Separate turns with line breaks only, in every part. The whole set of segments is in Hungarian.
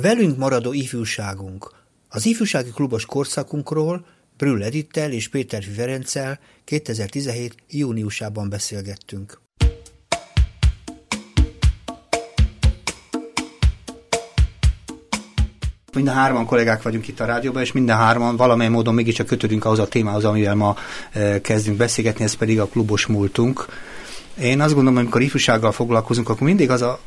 Velünk maradó ifjúságunk. Az ifjúsági klubos korszakunkról Brüll Edittel és Péter Ferenccel 2017. júniusában beszélgettünk. Minden hárman kollégák vagyunk itt a rádióban, és minden hárman valamely módon mégiscsak kötődünk ahhoz a témához, amivel ma e, kezdünk beszélgetni, ez pedig a klubos múltunk. Én azt gondolom, amikor ifjúsággal foglalkozunk, akkor mindig az a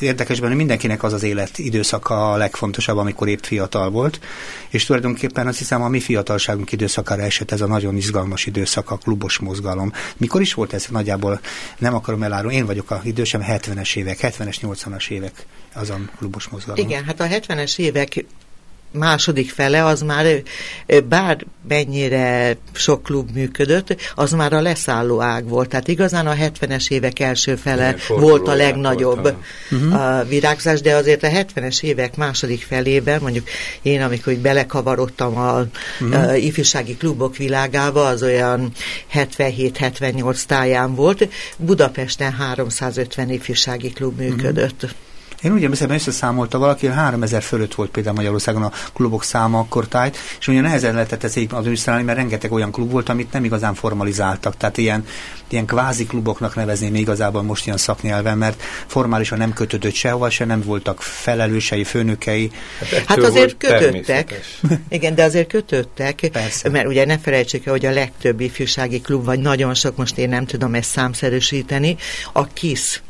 érdekes benne, mindenkinek az az élet időszaka a legfontosabb, amikor épp fiatal volt, és tulajdonképpen azt hiszem a mi fiatalságunk időszakára esett ez a nagyon izgalmas időszak, a klubos mozgalom. Mikor is volt ez nagyjából, nem akarom elárulni, én vagyok a idősem 70-es évek, 70-es, 80-as évek az a klubos mozgalom.
Igen, hát a 70-es évek második fele az már bár mennyire sok klub működött, az már a leszálló ág volt. Tehát igazán a 70-es évek első fele Igen, volt a legnagyobb volt a... Uh-huh. a virágzás, de azért a 70-es évek második felében, mondjuk én, amikor belekavarodtam a, uh-huh. a ifjúsági klubok világába, az olyan 77-78 táján volt, Budapesten 350 ifjúsági klub működött. Uh-huh.
Én úgy emlékszem, összeszámolta valaki, 3000 fölött volt például Magyarországon a klubok száma akkor tájt, és ugye nehezen lehetett ezt adminisztrálni, mert rengeteg olyan klub volt, amit nem igazán formalizáltak. Tehát ilyen, ilyen kvázi kluboknak nevezném igazából most ilyen szaknyelven, mert formálisan nem kötődött sehova, se nem voltak felelősei, főnökei.
Hát, hát azért kötöttek. Igen, de azért kötöttek, Persze. mert ugye ne felejtsük el, hogy a legtöbb ifjúsági klub, vagy nagyon sok, most én nem tudom ezt számszerűsíteni, a KISZ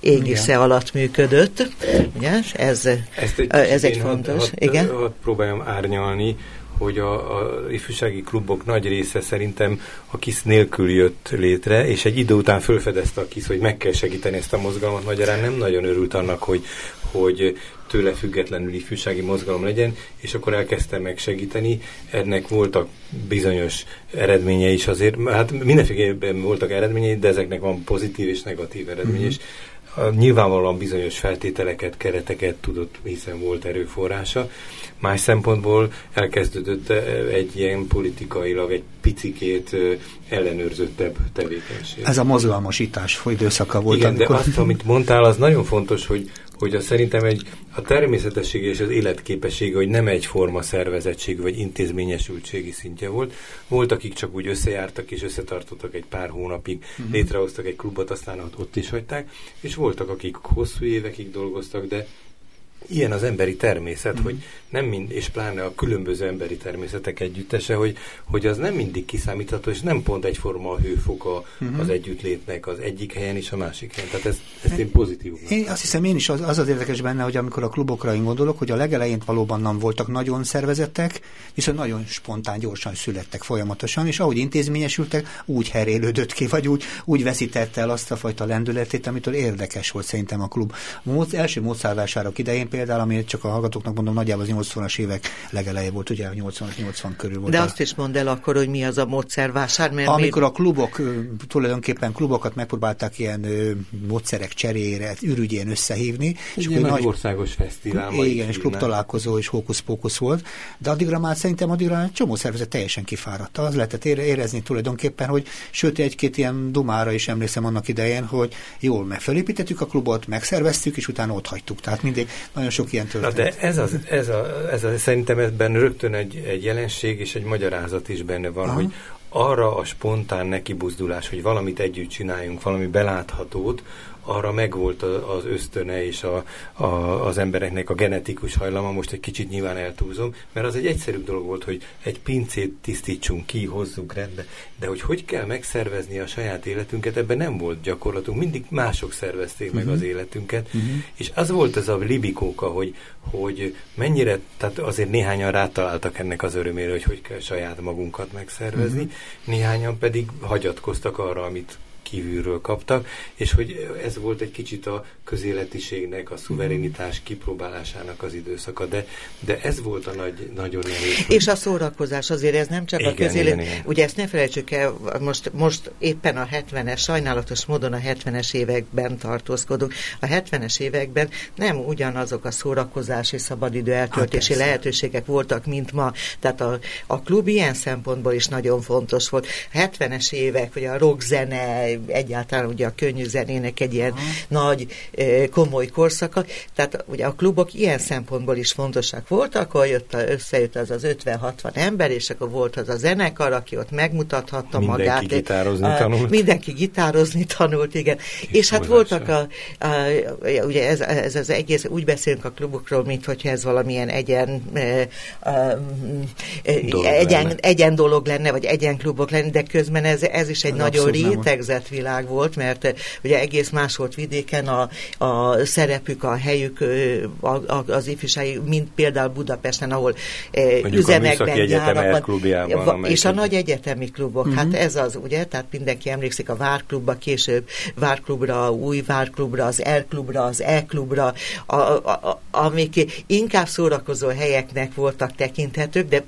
égisze Igen. alatt működött. Ugye? Ez,
Ezt egy, ez egy fontos. Hadd, Igen? Hadd próbáljam árnyalni, hogy a, a ifjúsági klubok nagy része szerintem a KISZ nélkül jött létre, és egy idő után fölfedezte a KISZ, hogy meg kell segíteni ezt a mozgalmat. Magyarán nem nagyon örült annak, hogy, hogy tőle függetlenül ifjúsági mozgalom legyen, és akkor elkezdte megsegíteni. Ennek voltak bizonyos eredményei is azért, hát mindenféleképpen voltak eredményei, de ezeknek van pozitív és negatív eredménye mm-hmm nyilvánvalóan bizonyos feltételeket, kereteket tudott, hiszen volt erőforrása. Más szempontból elkezdődött egy ilyen politikailag egy picikét ellenőrzöttebb tevékenység.
Ez a mozgalmasítás időszaka volt.
Igen, amikor... de azt, amit mondtál, az nagyon fontos, hogy hogy a szerintem egy, a természetesség és az életképessége, hogy nem egyforma szervezettség vagy intézményesültségi szintje volt. Volt, akik csak úgy összejártak és összetartottak egy pár hónapig, uh-huh. létrehoztak egy klubot, aztán ott is hagyták, és voltak, akik hosszú évekig dolgoztak, de ilyen az emberi természet, mm. hogy nem mind, és pláne a különböző emberi természetek együttese, hogy, hogy az nem mindig kiszámítható, és nem pont egyforma a hőfoka mm-hmm. az együttlétnek az egyik helyen és a másik helyen. Tehát ezt, ezt én pozitív.
Én azt hiszem én is az, az az érdekes benne, hogy amikor a klubokra én gondolok, hogy a legelején valóban nem voltak nagyon szervezettek, viszont nagyon spontán, gyorsan születtek folyamatosan, és ahogy intézményesültek, úgy herélődött ki, vagy úgy, úgy veszítette el azt a fajta lendületét, amitől érdekes volt szerintem a klub. Az első módszervásárok idején például, ami csak a hallgatóknak mondom, nagyjából az 80-as évek legeleje volt, ugye 80-80 körül volt.
De a... azt is mondd el akkor, hogy mi az a módszervásár,
mert Amikor mi... a klubok, tulajdonképpen klubokat megpróbálták ilyen módszerek cserére, ürügyén összehívni.
És egy nagy országos fesztivál.
Igen, és klub találkozó és hókusz-pókusz volt, de addigra már szerintem addigra egy csomó szervezet teljesen kifáradt. Az lehetett érezni tulajdonképpen, hogy sőt, egy-két ilyen dumára is emlékszem annak idején, hogy jól megfelépítettük a klubot, megszerveztük, és utána ott hagytuk. Tehát mindig nagyon sok ilyen történet.
Na de ez, az, ez, a, ez a, szerintem ebben rögtön egy, egy jelenség és egy magyarázat is benne van, Aha. hogy arra a spontán nekibuzdulás, hogy valamit együtt csináljunk, valami beláthatót, arra megvolt az ösztöne és a, a, az embereknek a genetikus hajlama, most egy kicsit nyilván eltúlzom, mert az egy egyszerű dolog volt, hogy egy pincét tisztítsunk ki, hozzunk rendbe, de hogy hogy kell megszervezni a saját életünket, ebben nem volt gyakorlatunk, mindig mások szervezték uh-huh. meg az mhm. életünket, uh-huh. és az volt ez a libikóka, hogy, hogy mennyire, tehát azért néhányan rátaláltak ennek az örömére, hogy hogy kell saját magunkat megszervezni, uh-huh. néhányan pedig hagyatkoztak arra, amit kívülről kaptak, és hogy ez volt egy kicsit a közéletiségnek, a szuverenitás kipróbálásának az időszaka, de, de ez volt a nagy, nagyon nehéz.
És a szórakozás azért ez nem csak igen, a közélet, igen, igen. ugye ezt ne felejtsük el, most, most éppen a 70-es, sajnálatos módon a 70-es években tartózkodunk. A 70-es években nem ugyanazok a szórakozási szabadidő eltöltési hát lehetőségek voltak, mint ma. Tehát a, a klub ilyen szempontból is nagyon fontos volt. A 70-es évek, ugye a rockzene, egyáltalán ugye a könnyű zenének egy ilyen Aha. nagy, komoly korszaka. Tehát ugye a klubok ilyen szempontból is fontosak voltak, akkor jött, összejött az az 50-60 ember, és akkor volt az a zenekar, aki ott megmutathatta
mindenki
magát.
Mindenki gitározni tanult.
Mindenki gitározni tanult, igen. És, és hát voltak a, a, a ugye ez, ez az egész, úgy beszélünk a klubokról, mint hogyha ez valamilyen egyen, e, e, egyen, egyen dolog lenne, vagy egyen klubok lenne, de közben ez, ez is egy ez nagyon rétegzett világ volt, mert ugye egész más volt vidéken a, a szerepük, a helyük a, a, az ifjúsági, mint például Budapesten, ahol
Mondjuk üzemekben, gyárakban,
és a nagy egyetemi klubok, uh-huh. hát ez az, ugye, tehát mindenki emlékszik a Várklubba, később Várklubra, új Várklubra, az R-klubra, az E-klubra, a, a, a, amik inkább szórakozó helyeknek voltak tekinthetők, de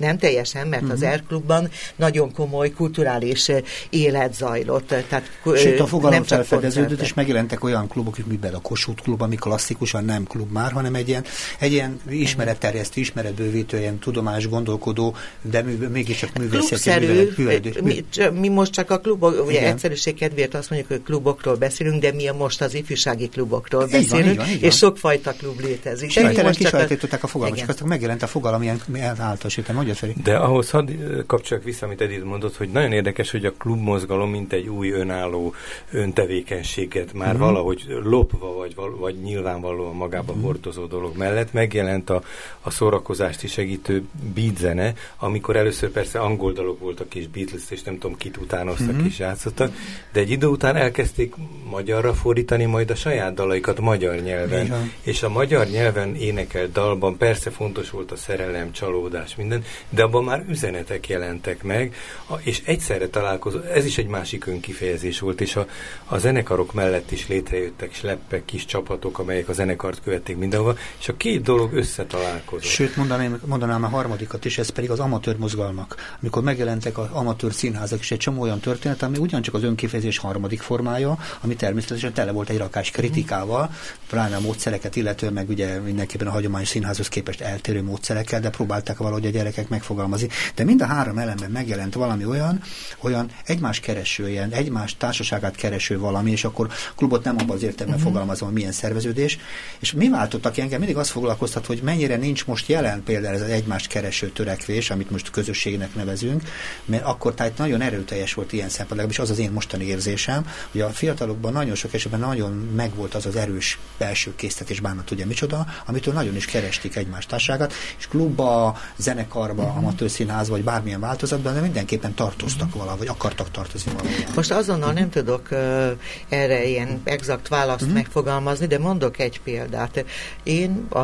nem teljesen, mert uh-huh. az mhm. R-klubban nagyon komoly kulturális eh, élet zajlott. Tehát,
Sőt, a fogalom nem felfedeződött, és megjelentek olyan klubok, mint a Kossuth klub, ami klasszikusan nem klub már, hanem egy ilyen, egy ilyen ismeretterjesztő, ismeretbővítő, ilyen tudomás gondolkodó, de mű, mégiscsak művészeti
művelődés. Mi, mi most csak a klubok, ugye Igen. egyszerűség kedvéért azt mondjuk, hogy klubokról beszélünk, de mi a most az ifjúsági klubokról így beszélünk, van, így van, így van. és sokfajta klub létezik.
Sejtelen kisajtították a fogalmat, csak aztán megjelent a fogalom ilyen általánosítem, hogy Feri.
De ahhoz hadd kapcsolják vissza, amit Edith mondott, hogy nagyon érdekes, hogy a klubmozgalom mint egy új önálló öntevékenységet már uh-huh. valahogy lopva, vagy, vagy nyilvánvalóan magába uh-huh. hordozó dolog mellett megjelent a, a szórakozást is segítő beatzene, amikor először persze angol dalok voltak és Beatles, és nem tudom kit utánoztak uh-huh. és játszottak, de egy idő után elkezdték magyarra fordítani majd a saját dalaikat magyar nyelven. Uh-huh. És a magyar nyelven énekelt dalban persze fontos volt a szerelem, csalódás, minden, de abban már üzenetek jelentek meg, és egyszerre találkozó, ez is egy másik önkifejezés volt, és a, a zenekarok mellett is létrejöttek sleppek, kis csapatok, amelyek a zenekart követték mindenhova, és a két dolog összetalálkozott.
Sőt, mondanám, mondanám a harmadikat is, ez pedig az amatőr mozgalmak. Amikor megjelentek az amatőr színházak, és egy csomó olyan történet, ami ugyancsak az önkifejezés harmadik formája, ami természetesen tele volt egy rakás kritikával, pláne a módszereket, illetően meg ugye mindenképpen a hagyományos színházhoz képest eltérő módszerekkel, de próbálták valahogy a gyerekek megfogalmazni. De mind a három elemben megjelent valami olyan, olyan egymás kereső, ilyen egymás társaságát kereső valami, és akkor klubot nem abban az értelemben uh-huh. fogalmazom, hogy milyen szerveződés. És mi váltottak engem? Mindig azt foglalkoztat, hogy mennyire nincs most jelen például ez az egymást kereső törekvés, amit most közösségnek nevezünk, mert akkor tehát nagyon erőteljes volt ilyen szempontból, legalábbis az az én mostani érzésem, hogy a fiatalokban nagyon sok esetben nagyon megvolt az az erős belső késztet és bánat, ugye micsoda, amitől nagyon is keresték egymás társágát, és klubba, zenekarba, uh-huh. amatőr színház, vagy bármilyen változatban, de mindenképpen tartoztak uh-huh. valahogy, akartak tartozni valahogy.
Most azonnal nem tudok uh, erre ilyen exakt választ uh-huh. megfogalmazni, de mondok egy példát. Én a,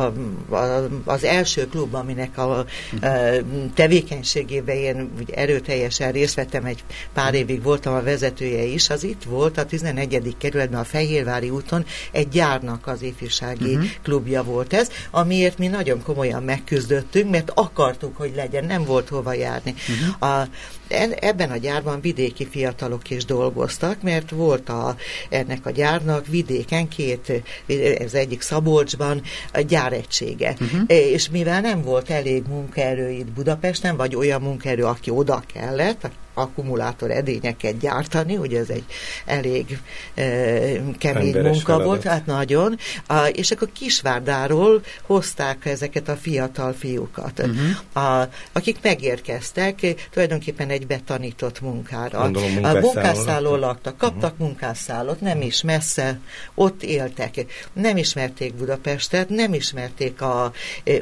a, az első klub, aminek a uh-huh. tevékenységében én úgy erőteljesen részt vettem, egy pár évig voltam a vezetője is, az itt volt a 11. kerületben a Fehérvári úton egy gyárnak az ifjúsági uh-huh. klubja volt ez, amiért mi nagyon komolyan megküzdöttünk, mert akartuk, hogy legyen, nem volt hova járni. Uh-huh. A, ebben a gyárban vidéki fiatalok is dolgoztak, mert volt a, ennek a gyárnak vidéken két, ez egyik Szabolcsban a gyáregysége. Uh-huh. És mivel nem volt elég munkaerő itt Budapesten, vagy olyan munkaerő, aki oda kellett, akkumulátor edényeket gyártani, ugye ez egy elég e, kemény Emberes munka feladat. volt, hát nagyon, a, és akkor Kisvárdáról hozták ezeket a fiatal fiúkat, uh-huh. a, akik megérkeztek tulajdonképpen egy betanított munkára.
Gondolom, a
munkásszálló laktak, kaptak uh-huh. munkásszállót, nem is messze, ott éltek. Nem ismerték Budapestet, nem ismerték a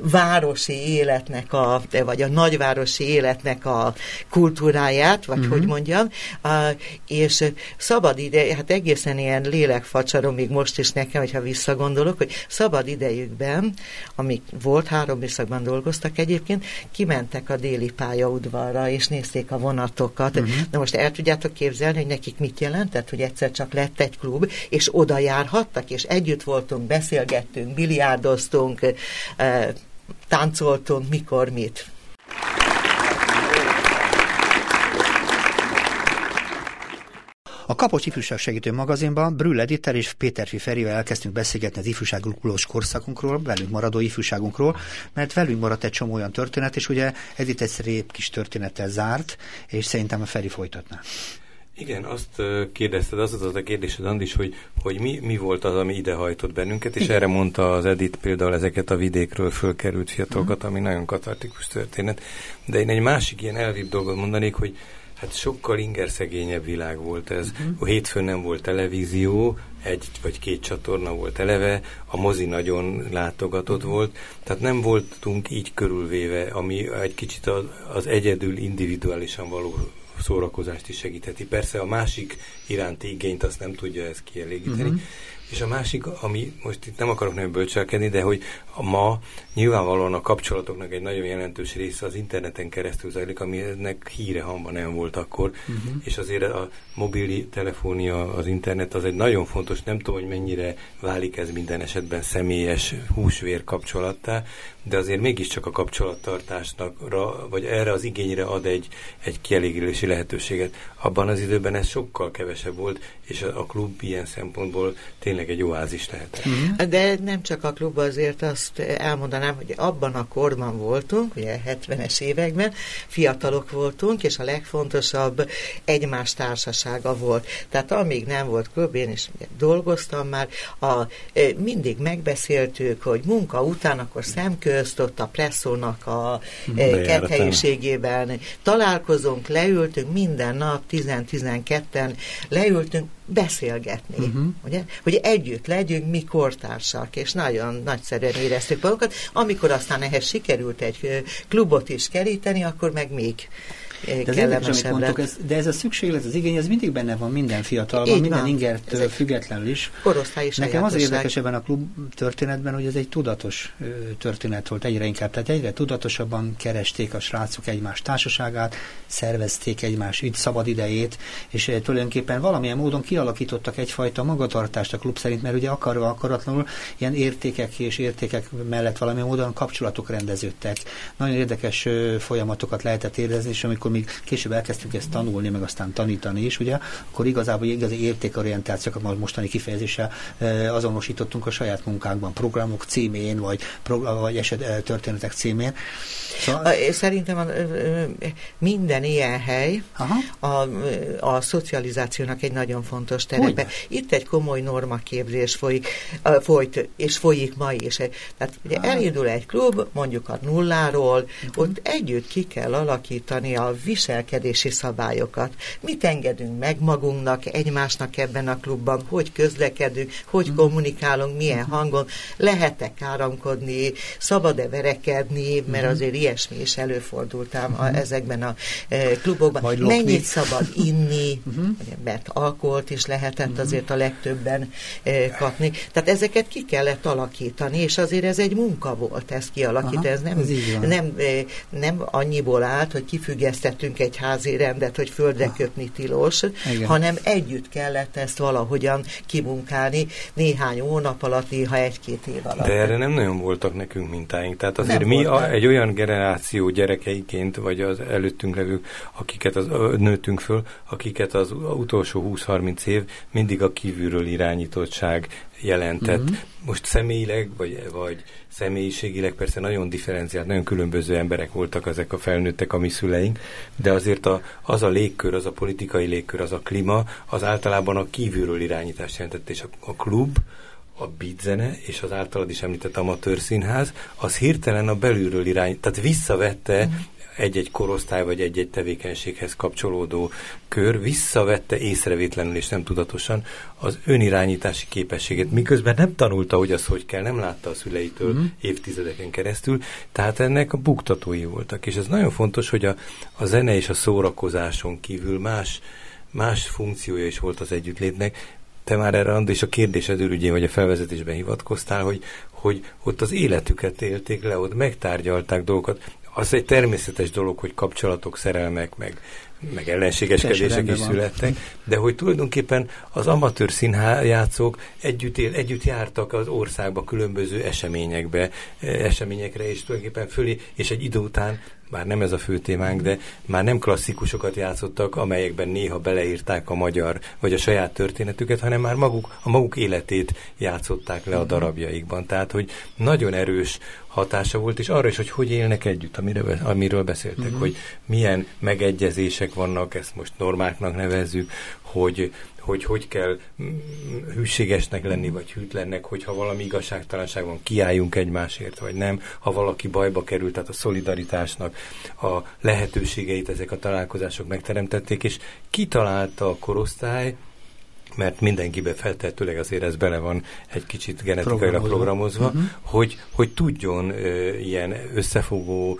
városi életnek, a, vagy a nagyvárosi életnek a kultúráját, vagy uh-huh. hogy mondjam, uh, és szabad ide, hát egészen ilyen lélekfacsarom még most is nekem, hogyha visszagondolok, hogy szabad idejükben, amik volt, három műszakban dolgoztak egyébként, kimentek a déli pályaudvarra, és nézték a vonatokat. Uh-huh. Na most el tudjátok képzelni, hogy nekik mit jelentett, hogy egyszer csak lett egy klub, és oda járhattak, és együtt voltunk, beszélgettünk, biliárdoztunk, uh, táncoltunk, mikor mit.
A Kapocs Ifjúság Segítő magazinban Brüll Editer és Péterfi Ferivel elkezdtünk beszélgetni az ifjúságulós korszakunkról, velünk maradó ifjúságunkról, mert velünk maradt egy csomó olyan történet, és ugye Edith egy szép kis történettel zárt, és szerintem a Feri folytatná.
Igen, azt kérdezted, az az a kérdésed, Andis, hogy, hogy mi, mi volt az, ami idehajtott bennünket, és Igen. erre mondta az Edith például ezeket a vidékről fölkerült fiatalokat, uh-huh. ami nagyon katartikus történet. De én egy másik ilyen elvibb dolgot mondanék, hogy hát sokkal ingerszegényebb világ volt ez. Uh-huh. Hétfőn nem volt televízió, egy vagy két csatorna volt eleve, a mozi nagyon látogatott uh-huh. volt, tehát nem voltunk így körülvéve, ami egy kicsit az, az egyedül individuálisan való szórakozást is segítheti. Persze a másik iránti igényt azt nem tudja ezt kielégíteni. Uh-huh. És a másik, ami most itt nem akarok nagyon bölcselkedni, de hogy ma nyilvánvalóan a kapcsolatoknak egy nagyon jelentős része az interneten keresztül zajlik, aminek híre hamba nem volt akkor, uh-huh. és azért a mobil telefonia, az internet az egy nagyon fontos, nem tudom, hogy mennyire válik ez minden esetben személyes húsvér kapcsolattá, de azért mégiscsak a kapcsolattartásnak, vagy erre az igényre ad egy, egy kielégülési lehetőséget. Abban az időben ez sokkal kevesebb volt, és a, a klub ilyen szempontból tényleg egy oázis lehet.
Mm-hmm. De nem csak a klub, azért azt elmondanám, hogy abban a korban voltunk, ugye 70-es években, fiatalok voltunk, és a legfontosabb egymás társasága volt. Tehát amíg nem volt klub, én is dolgoztam már, a, mindig megbeszéltük, hogy munka után akkor szemkő közt, ott a presszónak a eh, kerthelyiségében találkozunk, leültünk minden nap, 10-12-en leültünk beszélgetni, uh-huh. ugye? Hogy együtt legyünk mi kortársak, és nagyon nagyszerűen éreztük magunkat. Amikor aztán ehhez sikerült egy klubot is keríteni, akkor meg még
de amit mondtuk, ez, de ez a szükséglet, az igény, ez mindig benne van minden fiatalban, minden van. ingertől függetlenül is.
Korosztály is
Nekem az érdekes ebben a klub történetben, hogy ez egy tudatos történet volt egyre inkább, tehát egyre tudatosabban keresték a srácok egymás társaságát, szervezték egymás így szabad idejét, és tulajdonképpen valamilyen módon kialakítottak egyfajta magatartást a klub szerint, mert ugye akarva akaratlanul ilyen értékek és értékek mellett valamilyen módon kapcsolatok rendeződtek. Nagyon érdekes folyamatokat lehetett érezni, és amikor még később elkezdtük ezt tanulni, meg aztán tanítani is, ugye, akkor igazából igazi értékorientációkat mostani kifejezéssel azonosítottunk a saját munkánkban, programok címén, vagy, vagy eset történetek címén.
Szóval... Szerintem a, minden ilyen hely a, a szocializációnak egy nagyon fontos terepe. Itt egy komoly normaképzés folyik, folyt, és folyik ma is. Tehát ugye elindul egy klub, mondjuk a nulláról, uh-huh. ott együtt ki kell alakítani a viselkedési szabályokat. Mit engedünk meg magunknak, egymásnak ebben a klubban, hogy közlekedünk, hogy mm. kommunikálunk, milyen mm. hangon, lehet-e káromkodni, szabad-e verekedni, mert mm. azért ilyesmi is előfordultám a, ezekben a e, klubokban. Majd Mennyit szabad inni, mert alkoholt is lehetett azért a legtöbben e, kapni. Tehát ezeket ki kellett alakítani, és azért ez egy munka volt ezt kialakítani. Ez nem, ez nem, e, nem annyiból állt, hogy kifüggesztett vezettünk egy házi rendet, hogy földre köpni tilos, Igen. hanem együtt kellett ezt valahogyan kimunkálni néhány hónap alatt, néha egy-két év alatt.
De erre nem nagyon voltak nekünk mintáink. Tehát azért nem mi a, egy olyan generáció gyerekeiként, vagy az előttünk levők, akiket az, nőttünk föl, akiket az utolsó 20-30 év mindig a kívülről irányítottság jelentett. Uh-huh. Most személyileg, vagy, vagy személyiségileg persze nagyon differenciált, nagyon különböző emberek voltak ezek a felnőttek, a mi szüleink, de azért a, az a légkör, az a politikai légkör, az a klíma, az általában a kívülről irányítást jelentett, és a, a klub, a beatzene és az általad is említett amatőr színház, az hirtelen a belülről irány, tehát visszavette uh-huh egy-egy korosztály vagy egy-egy tevékenységhez kapcsolódó kör visszavette észrevétlenül és nem tudatosan az önirányítási képességét, miközben nem tanulta, hogy az hogy kell, nem látta a szüleitől mm. évtizedeken keresztül, tehát ennek a buktatói voltak. És ez nagyon fontos, hogy a, a zene és a szórakozáson kívül más, más funkciója is volt az együttlétnek, te már erre, és a kérdésed ürügyén, vagy a felvezetésben hivatkoztál, hogy, hogy ott az életüket élték le, ott megtárgyalták dolgokat az egy természetes dolog, hogy kapcsolatok, szerelmek, meg, meg ellenségeskedések is születtek, de hogy tulajdonképpen az amatőr színjátszók együtt, él, együtt jártak az országba különböző eseményekbe, eh, eseményekre, és tulajdonképpen fölé, és egy idő után már nem ez a fő témánk, de már nem klasszikusokat játszottak, amelyekben néha beleírták a magyar, vagy a saját történetüket, hanem már maguk, a maguk életét játszották le a darabjaikban. Tehát, hogy nagyon erős hatása volt, és arra is, hogy hogy élnek együtt, amiről, amiről beszéltek, uh-huh. hogy milyen megegyezések vannak, ezt most normáknak nevezzük, hogy hogy hogy kell mm, hűségesnek lenni, vagy hűtlennek, hogyha valami igazságtalanság van, kiálljunk egymásért, vagy nem. Ha valaki bajba került, tehát a szolidaritásnak a lehetőségeit ezek a találkozások megteremtették, és kitalálta a korosztály, mert mindenkibe feltehetőleg azért ez bele van egy kicsit genetikailag programozva, uh-huh. hogy, hogy tudjon ö, ilyen összefogó,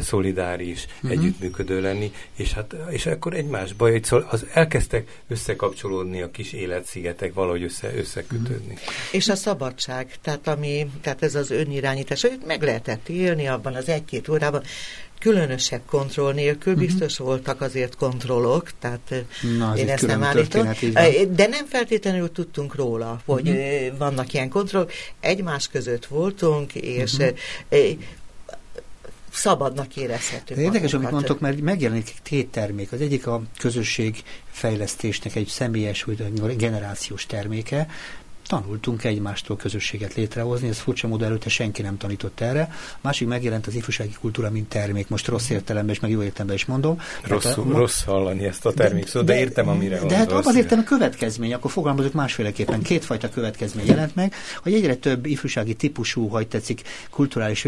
szolidáris, uh-huh. együttműködő lenni, és, hát, és akkor egymásba, szóval az elkezdtek összekapcsolódni a kis életszigetek, valahogy össze, összekötődni. Uh-huh.
És a szabadság, tehát, ami, tehát ez az önirányítás, hogy meg lehetett élni abban az egy-két órában, különösebb kontroll nélkül, uh-huh. biztos voltak azért kontrollok, tehát Na, én ezt nem állítom, de nem feltétlenül tudtunk róla, hogy uh-huh. vannak ilyen kontroll. Egymás között voltunk, és uh-huh. szabadnak érezhetünk.
Érdekes, amit mondtok, mert megjelenik két termék. Az egyik a közösség fejlesztésnek egy személyes, generációs terméke, tanultunk egymástól közösséget létrehozni, ez furcsa módon előtte senki nem tanított erre. Másik megjelent az ifjúsági kultúra, mint termék, most rossz értelemben és meg jó értelemben is mondom.
Rossz, a, rossz hallani ezt a termék szót, de, de értem, amire
De hát abban értem a következmény, akkor fogalmazok másféleképpen. Kétfajta következmény jelent meg, hogy egyre több ifjúsági típusú, hogy tetszik, kulturális,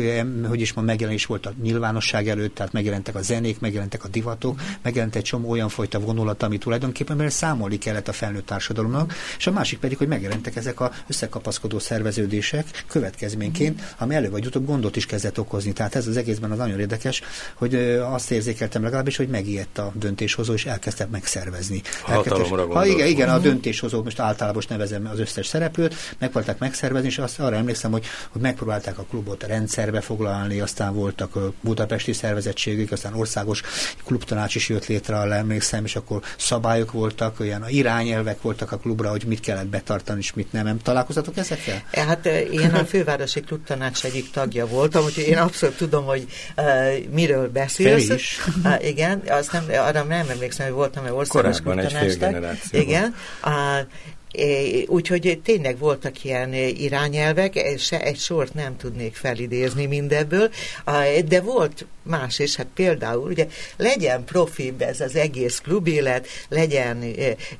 hogy is mond, megjelenés volt a nyilvánosság előtt, tehát megjelentek a zenék, megjelentek a divatok, megjelent egy csomó olyan fajta vonulat, ami tulajdonképpen mert számolni kellett a felnőtt társadalomnak, és a másik pedig, hogy megjelentek ezek a összekapaszkodó szerveződések következményként, ami elő vagy utóbb gondot is kezdett okozni. Tehát ez az egészben az nagyon érdekes, hogy azt érzékeltem legalábbis, hogy megijedt a döntéshozó, és elkezdte megszervezni.
Hatalomra
ha igen, igen, a döntéshozó, most általában nevezem az összes szereplőt, megpróbálták megszervezni, és azt arra emlékszem, hogy, hogy megpróbálták a klubot a rendszerbe foglalni, aztán voltak a budapesti szervezettségük, aztán országos klubtanács is jött létre, arra emlékszem, és akkor szabályok voltak, olyan irányelvek voltak a klubra, hogy mit kellett betartani, és mit nem. Nem találkozatok ezekkel?
Hát én a fővárosi klubtanács egyik tagja voltam, úgyhogy én abszolút tudom, hogy uh, miről beszélsz.
is.
Uh, igen, azt nem, arra nem emlékszem, hogy voltam, mert országos klubtanács. Igen. Uh, Úgyhogy tényleg voltak ilyen irányelvek, se egy sort nem tudnék felidézni mindebből, de volt más is, hát például ugye legyen profi ez az egész klubélet, legyen,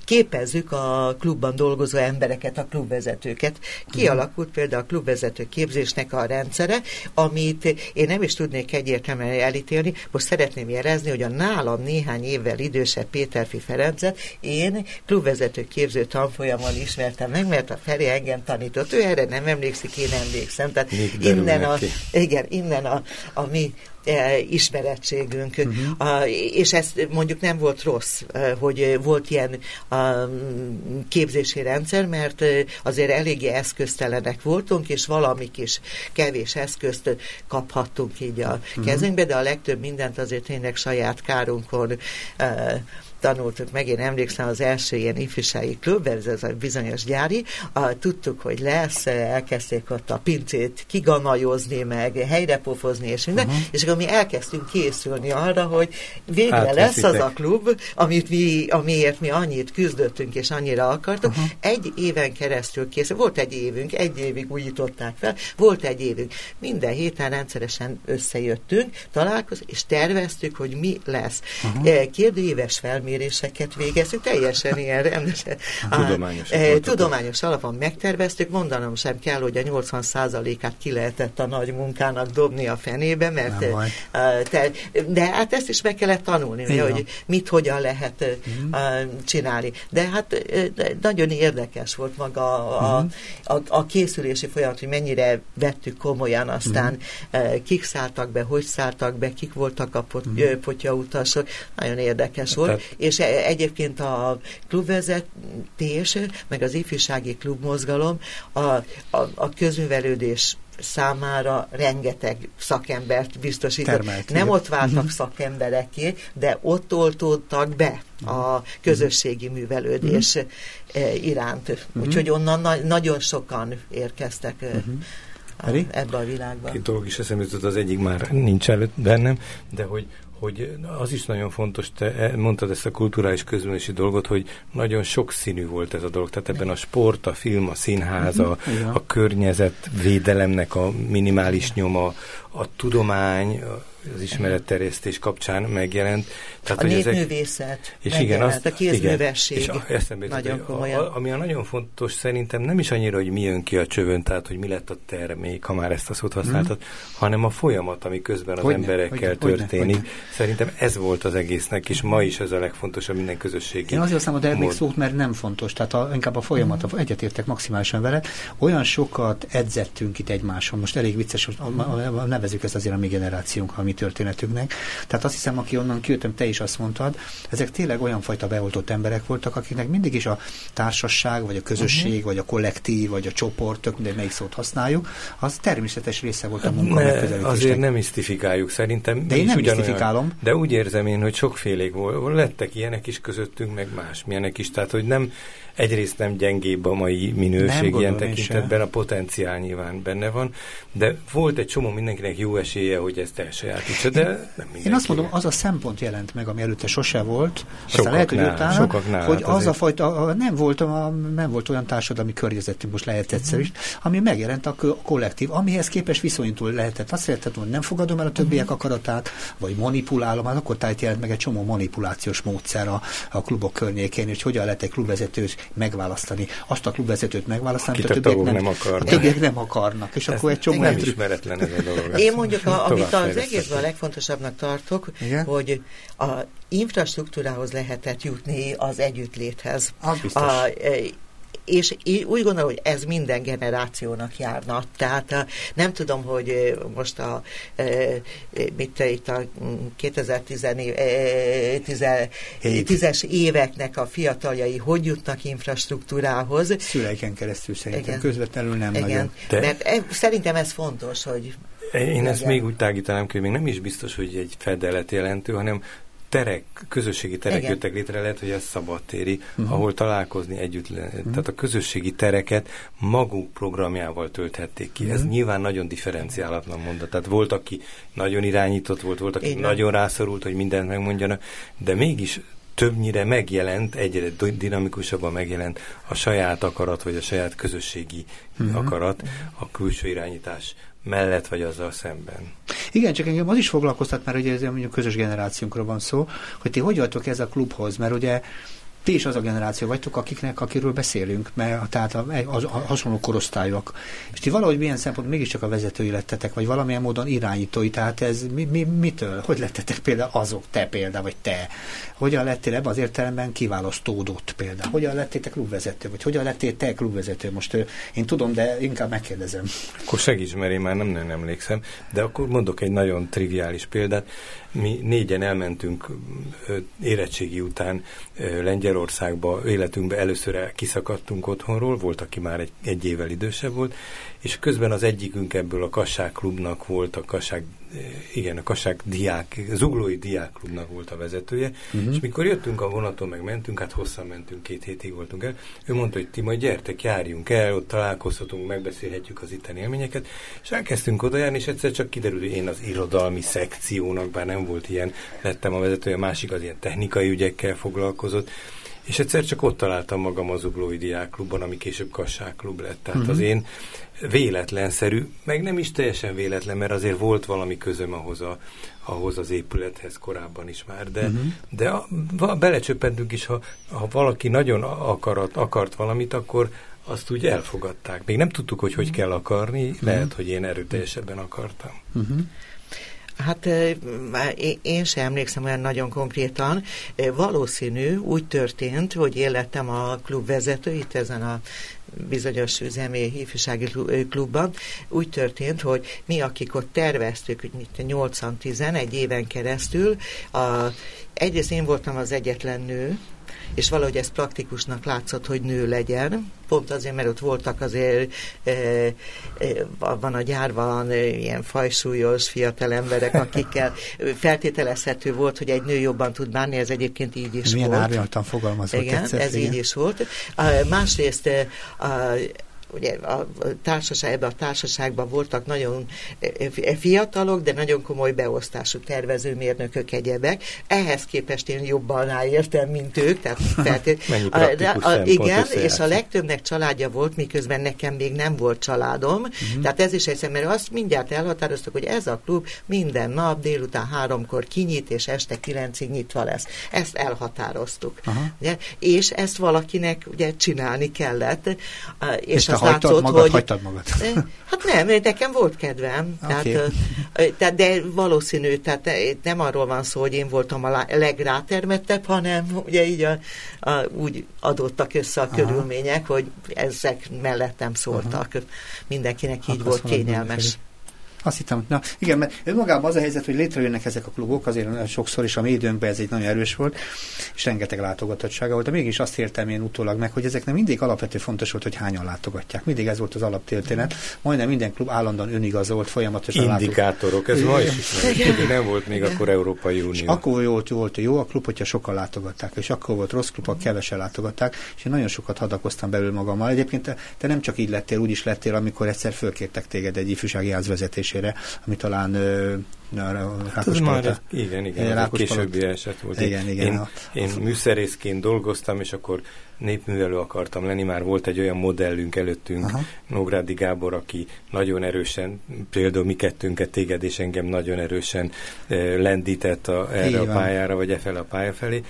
képezzük a klubban dolgozó embereket, a klubvezetőket. Kialakult például a klubvezető képzésnek a rendszere, amit én nem is tudnék egyértelműen elítélni, most szeretném jelezni, hogy a nálam néhány évvel idősebb Péterfi Ferencet én klubvezető képző tanfolyamon ismertem meg, mert a Feri engem tanított, ő erre nem emlékszik, én emlékszem. Tehát innen a, igen, innen a, a mi ismerettségünk. Uh-huh. A, és ez mondjuk nem volt rossz, e, hogy volt ilyen a, képzési rendszer, mert e, azért eléggé eszköztelenek voltunk, és valami kis kevés eszközt kaphattunk így a uh-huh. kezünkbe, de a legtöbb mindent azért tényleg saját kárunkon e, tanultuk meg, én emlékszem az első ilyen ifjúsági klub, ez, ez a bizonyos gyári, a, tudtuk, hogy lesz, elkezdték ott a pincét kiganajozni, meg helyrepofozni, és minden, uh-huh. és akkor mi elkezdtünk készülni arra, hogy végre hát, lesz az a klub, amit mi, amiért mi annyit küzdöttünk, és annyira akartuk. Uh-huh. Egy éven keresztül készül, volt egy évünk, egy évig újították fel, volt egy évünk. Minden héten rendszeresen összejöttünk, találkozunk, és terveztük, hogy mi lesz. Uh-huh. Kérdőíves felmérés felméréseket végeztük, teljesen ilyen rendesen.
Tudományos,
e, tudományos alapon megterveztük, mondanom sem kell, hogy a 80%-át ki lehetett a nagy munkának dobni a fenébe, mert e, te, de hát ezt is meg kellett tanulni, Igen. hogy mit hogyan lehet e, csinálni. De hát nagyon érdekes volt maga a, mm. a, a, készülési folyamat, hogy mennyire vettük komolyan, aztán e, kik szálltak be, hogy szálltak be, kik voltak a pot, mm. potyautasok, nagyon érdekes volt. Tehát és egyébként a klubvezetés, meg az ifjúsági klubmozgalom a, a, a közművelődés számára rengeteg szakembert biztosított. Termelt, Nem ott váltak uh-huh. szakembereké, de ott oltódtak be a közösségi művelődés uh-huh. iránt. Uh-huh. Úgyhogy onnan na- nagyon sokan érkeztek uh-huh. ebbe a világba.
Két dolog is eszembe jutott, az egyik már nincs előtt bennem, de hogy hogy az is nagyon fontos, te e, mondtad ezt a kulturális közművési dolgot, hogy nagyon sokszínű volt ez a dolog. Tehát ebben a sport, a film, a színház, a, mhm. a környezet védelemnek a minimális nyoma, a tudomány, az ismeretterjesztés kapcsán megjelent.
Tehát, a népművészet
és igen, azt,
a kézművesség. Igen, és
eszembe nagyon komolyan. A, ami a nagyon fontos szerintem nem is annyira, hogy mi jön ki a csövön, tehát hogy mi lett a termék, ha már ezt a szót használtad, hmm. hanem a folyamat, ami közben az hogyne, emberekkel hogyne, történik. Hogyne, hogyne. Szerintem ez volt az egésznek, és ma is ez a legfontosabb minden közösségi.
Én azért használom a termék szót, mert nem fontos, tehát a, inkább a folyamat, hmm. egyetértek maximálisan vele. Olyan sokat edzettünk itt egymáson, most elég vicces, most nevezük ezt azért a mi generációnk, a mi történetünknek. Tehát azt hiszem, aki onnan kijöttem, te is azt mondtad, ezek tényleg olyan fajta beoltott emberek voltak, akiknek mindig is a társaság, vagy a közösség, uh-huh. vagy a kollektív, vagy a csoport, tök mindegy, melyik szót használjuk, az természetes része volt a munka
Azért nem misztifikáljuk szerintem.
De én nem misztifikálom.
De úgy érzem én, hogy sokfélék volt. Lettek ilyenek is közöttünk, meg más milyenek is. Tehát, hogy nem egyrészt nem gyengébb a mai minőség nem ilyen tekintetben, a potenciál nyilván benne van, de volt egy csomó mindenkinek jó esélye, hogy ezt elsajátítsa, de nem mindenki.
Én azt mondom, az a szempont jelent meg, ami előtte sose volt, aztán lehet, hogy utána, sokaknál, hogy hát az a fajta, nem volt, a, nem volt olyan társadalmi környezetünk, most lehet egyszer is, ami megjelent a kollektív, amihez képes viszonyítól lehetett. Azt lehetett, hogy nem fogadom el a többiek akaratát, vagy manipulálom, hát akkor tájt jelent meg egy csomó manipulációs módszer a, a klubok környékén, hogy hogyan lehet egy klubvezető megválasztani. Azt a klubvezetőt megválasztani,
a többiek nem, nem akarnak. A
többiek nem akarnak, és ez akkor egy csomó...
Nem ismeretlen ez a dolog.
Én mondjuk, a, amit az egészben a legfontosabbnak tartok, Igen? hogy a infrastruktúrához lehetett jutni az együttléthez.
Az biztos. A,
és úgy gondolom, hogy ez minden generációnak járna. Tehát a, nem tudom, hogy most a mit itt a 2010-es éveknek a fiataljai hogy jutnak infrastruktúrához.
Szüleiken keresztül szerintem, Igen. közvetlenül nem Igen. nagyon.
De... Mert e, szerintem ez fontos, hogy
én ezt még úgy tágítanám, hogy még nem is biztos, hogy egy fedelet jelentő, hanem terek, közösségi terek Igen. jöttek létre, lehet, hogy ez szabadtéri, uh-huh. ahol találkozni együtt. Le, uh-huh. Tehát a közösségi tereket maguk programjával tölthették ki. Uh-huh. Ez nyilván nagyon differenciálatlan mondat. Tehát volt, aki nagyon irányított volt, volt, aki Igen. nagyon rászorult, hogy mindent megmondjanak, de mégis többnyire megjelent, egyre dinamikusabban megjelent a saját akarat, vagy a saját közösségi uh-huh. akarat, a külső irányítás mellett vagy azzal szemben.
Igen, csak engem az is foglalkoztat, mert ugye ez mondjuk közös generációnkról van szó, hogy ti hogy vagytok ez a klubhoz, mert ugye ti is az a generáció vagytok, akiknek, akiről beszélünk, mert tehát a, a, a hasonló korosztályok. És ti valahogy milyen szempont mégiscsak a vezetői lettetek, vagy valamilyen módon irányítói, tehát ez mi, mi, mitől? Hogy lettetek például azok, te például, vagy te? Hogyan lettél ebben az értelemben kiválasztódott például? Hogyan lettél te klubvezető, vagy hogyan lettél te klubvezető? Most én tudom, de inkább megkérdezem.
Akkor segíts, mert én már nem nagyon emlékszem, de akkor mondok egy nagyon triviális példát. Mi négyen elmentünk érettségi után Lengyelországba, életünkbe először kiszakadtunk otthonról, volt, aki már egy, egy évvel idősebb volt, és közben az egyikünk ebből a Kassák klubnak volt, a Kassák, igen, a Kassák diák, Zuglói diákklubnak volt a vezetője, uh-huh. és mikor jöttünk a vonaton, meg mentünk, hát hosszan mentünk, két hétig voltunk el, ő mondta, hogy ti majd gyertek, járjunk el, ott találkozhatunk, megbeszélhetjük az itteni élményeket, és elkezdtünk oda járni, és egyszer csak kiderült, hogy én az irodalmi szekciónak, bár nem volt ilyen, lettem a vezetője, a másik az ilyen technikai ügyekkel foglalkozott, és egyszer csak ott találtam magam az Zuglói Diákklubban, ami később Kassák klub lett. Tehát uh-huh. az én véletlenszerű, meg nem is teljesen véletlen, mert azért volt valami közöm ahhoz, a, ahhoz az épülethez korábban is már, de, uh-huh. de a, a, belecsöppentünk is, ha, ha valaki nagyon akarat, akart valamit, akkor azt úgy elfogadták. Még nem tudtuk, hogy hogy kell akarni, uh-huh. lehet, hogy én erőteljesebben akartam.
Uh-huh. Hát én sem emlékszem olyan nagyon konkrétan. Valószínű, úgy történt, hogy én lettem a klub vezető itt ezen a bizonyos üzemi hívsági klubban. Úgy történt, hogy mi, akik ott terveztük, hogy mit 8-10 egy éven keresztül, a, egyrészt én voltam az egyetlen nő, és valahogy ez praktikusnak látszott, hogy nő legyen, pont azért, mert ott voltak azért, e, e, van a gyárban e, ilyen fajsúlyos fiatal emberek, akikkel feltételezhető volt, hogy egy nő jobban tud bánni, ez egyébként így is
Milyen
volt.
Milyen árnyaltan fogalmazott
Igen,
egyszer,
ez
igen.
így is volt. A, másrészt a, ugye a társaság, ebben a társaságban voltak nagyon fiatalok, de nagyon komoly beosztású tervezőmérnökök egyebek. Ehhez képest én jobban ráértem, mint ők. Tehát feltét,
a, a, a,
igen, és a legtöbbnek családja volt, miközben nekem még nem volt családom. Uh-huh. Tehát ez is egy mert azt mindjárt elhatároztuk, hogy ez a klub minden nap délután háromkor kinyit, és este kilencig nyitva lesz. Ezt elhatároztuk. Uh-huh. Ugye? És ezt valakinek ugye csinálni kellett.
És, és azt látszott, magad, hogy... Hagytad magad?
Hát nem, nekem volt kedvem. Okay. Tehát, tehát, de valószínű, tehát nem arról van szó, hogy én voltam a legrátermettebb, hanem ugye így a, a, úgy adottak össze a Aha. körülmények, hogy ezek mellettem szóltak. Aha. Mindenkinek így Akkor volt kényelmes.
Azt hittem, na igen, mert önmagában az a helyzet, hogy létrejönnek ezek a klubok, azért sokszor is a mi időnkben ez egy nagyon erős volt, és rengeteg látogatottsága volt, de mégis azt értem én utólag meg, hogy ezek nem mindig alapvető fontos volt, hogy hányan látogatják. Mindig ez volt az alaptörténet. Majdnem minden klub állandóan önigazolt, folyamatosan
Indikátorok, ez ma is nem volt még akkor Európai Unió. És
akkor volt, volt jó a klub, hogyha sokan látogatták, és akkor volt rossz klub, ha kevesen látogatták, és én nagyon sokat hadakoztam belül magammal. Egyébként te, te nem csak így lettél, úgy is lettél, amikor egyszer fölkértek téged egy ifjúsági ház vezetésére szereplésére, ami talán
Hát ez már, igen, igen, egy későbbi eset volt.
Igen, igen.
Én, a, én műszerészként dolgoztam, és akkor népművelő akartam lenni, már volt egy olyan modellünk előttünk, Aha. Nógrádi Gábor, aki nagyon erősen, például mi kettőnket, téged és engem nagyon erősen eh, lendített a, erre a pályára, vagy e fel a pálya felé,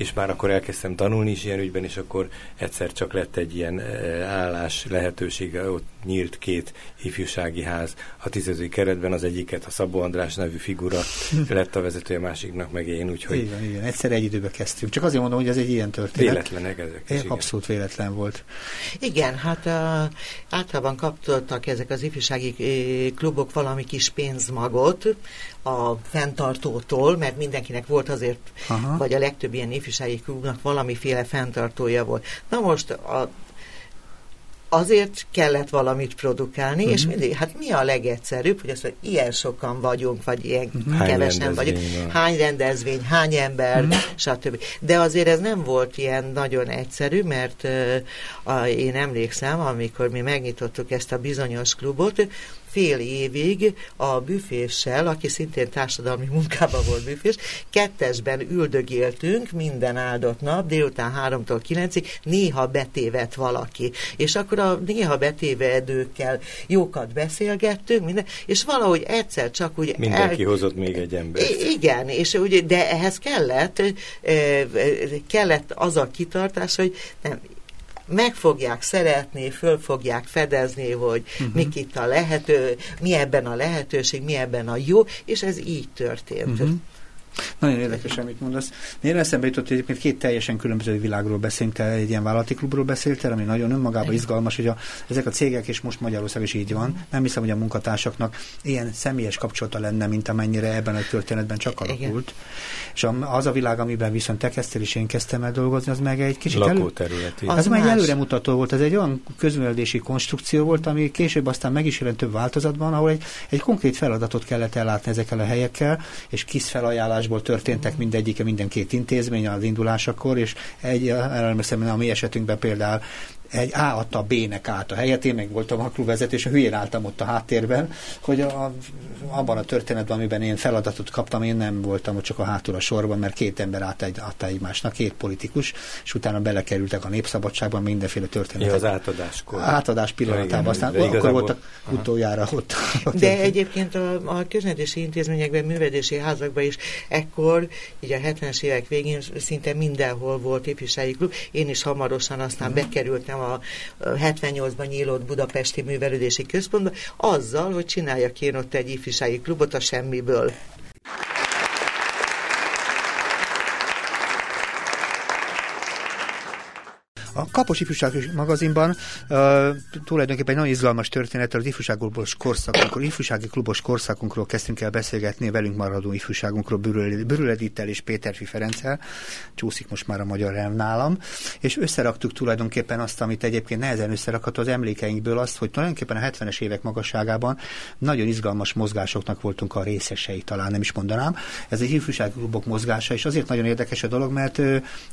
és már akkor elkezdtem tanulni is ilyen ügyben, és akkor egyszer csak lett egy ilyen állás lehetősége, ott nyílt két ifjúsági ház a tizedői keretben, az egyiket a Szabó András nevű figura lett a vezetője, a másiknak meg én, úgyhogy...
Igen, igen, egyszer egy időbe kezdtünk. Csak azért mondom, hogy ez egy ilyen történet.
Véletlenek ezek
is, igen. Abszolút véletlen volt.
Igen, hát uh, általában kaptoltak ezek az ifjúsági uh, klubok valami kis pénzmagot a fenntartótól, mert mindenkinek volt azért, Aha. vagy a legtöbb ilyen ifjúsági klubnak valamiféle fenntartója volt. Na most a azért kellett valamit produkálni, uh-huh. és mhm. mindig, hát mi a legegyszerűbb, hogy azt mondja, ilyen sokan vagyunk, vagy ilyen uh-huh. kevesen vagyunk, van. hány rendezvény, hány ember, uh-huh. stb. De azért ez nem volt ilyen nagyon egyszerű, mert uh, a, én emlékszem, amikor mi megnyitottuk ezt a bizonyos klubot, fél évig a büféssel, aki szintén társadalmi munkában volt büfés, kettesben üldögéltünk minden áldott nap, délután háromtól kilencig, néha betévet valaki. És akkor a néha betévedőkkel jókat beszélgettünk, minden, és valahogy egyszer csak úgy...
Mindenki el... hozott még egy ember.
Igen, és ugye, de ehhez kellett, kellett az a kitartás, hogy nem, meg fogják szeretni, föl fogják fedezni, hogy uh-huh. mik itt a lehető, mi ebben a lehetőség, mi ebben a jó, és ez így történt. Uh-huh.
Nagyon érdekes, amit mondasz. Én eszembe jutott, hogy egyébként két teljesen különböző világról beszélünk, te egy ilyen vállalati klubról beszéltél, ami nagyon önmagában izgalmas, hogy a, ezek a cégek, és most Magyarország is így van, nem hiszem, hogy a munkatársaknak ilyen személyes kapcsolata lenne, mint amennyire ebben a történetben csak alakult. Igen. És az a világ, amiben viszont te kezdtél és én kezdtem el dolgozni, az meg egy kicsit. Elő, az, az meg előremutató volt, ez egy olyan közművelési konstrukció volt, ami később aztán meg is jelent több változatban, ahol egy, egy konkrét feladatot kellett ellátni ezekkel a helyekkel, és kis felajánlás indulásból történtek mindegyike, minden két intézmény az indulásakor, és egy, emlékszem, a mi esetünkben például egy A adta a B-nek át a helyet, én meg voltam a klubvezető, és a hülyén álltam ott a háttérben, hogy a, abban a történetben, amiben én feladatot kaptam, én nem voltam ott csak a hátul a sorban, mert két ember adta, egy, adta egymásnak, két politikus, és utána belekerültek a népszabadságban mindenféle történetek.
Ja, az átadáskor.
Átadás pillanatában, ja, aztán akkor igazából... voltak aha. utoljára ott.
De egyébként a, a köznetési intézményekben, művedési házakban is ekkor, így a 70-es évek végén szinte mindenhol volt ifjúsági klub. Én is hamarosan aztán uh-huh. bekerültem a 78-ban nyílott Budapesti Művelődési Központba, azzal, hogy csináljak én ott egy ifjúsági klubot a semmiből.
A Kapos Ifjúság magazinban uh, tulajdonképpen egy nagyon izgalmas történet az ifjúságklubos korszakunkról, ifjúsági klubos korszakunkról kezdtünk el beszélgetni, velünk maradó ifjúságunkról Bürül Edittel és Péterfi Ferenccel, csúszik most már a magyar elv nálam, és összeraktuk tulajdonképpen azt, amit egyébként nehezen összerakható az emlékeinkből azt, hogy tulajdonképpen a 70-es évek magasságában nagyon izgalmas mozgásoknak voltunk a részesei, talán nem is mondanám. Ez egy ifjúsági klubok mozgása, és azért nagyon érdekes a dolog, mert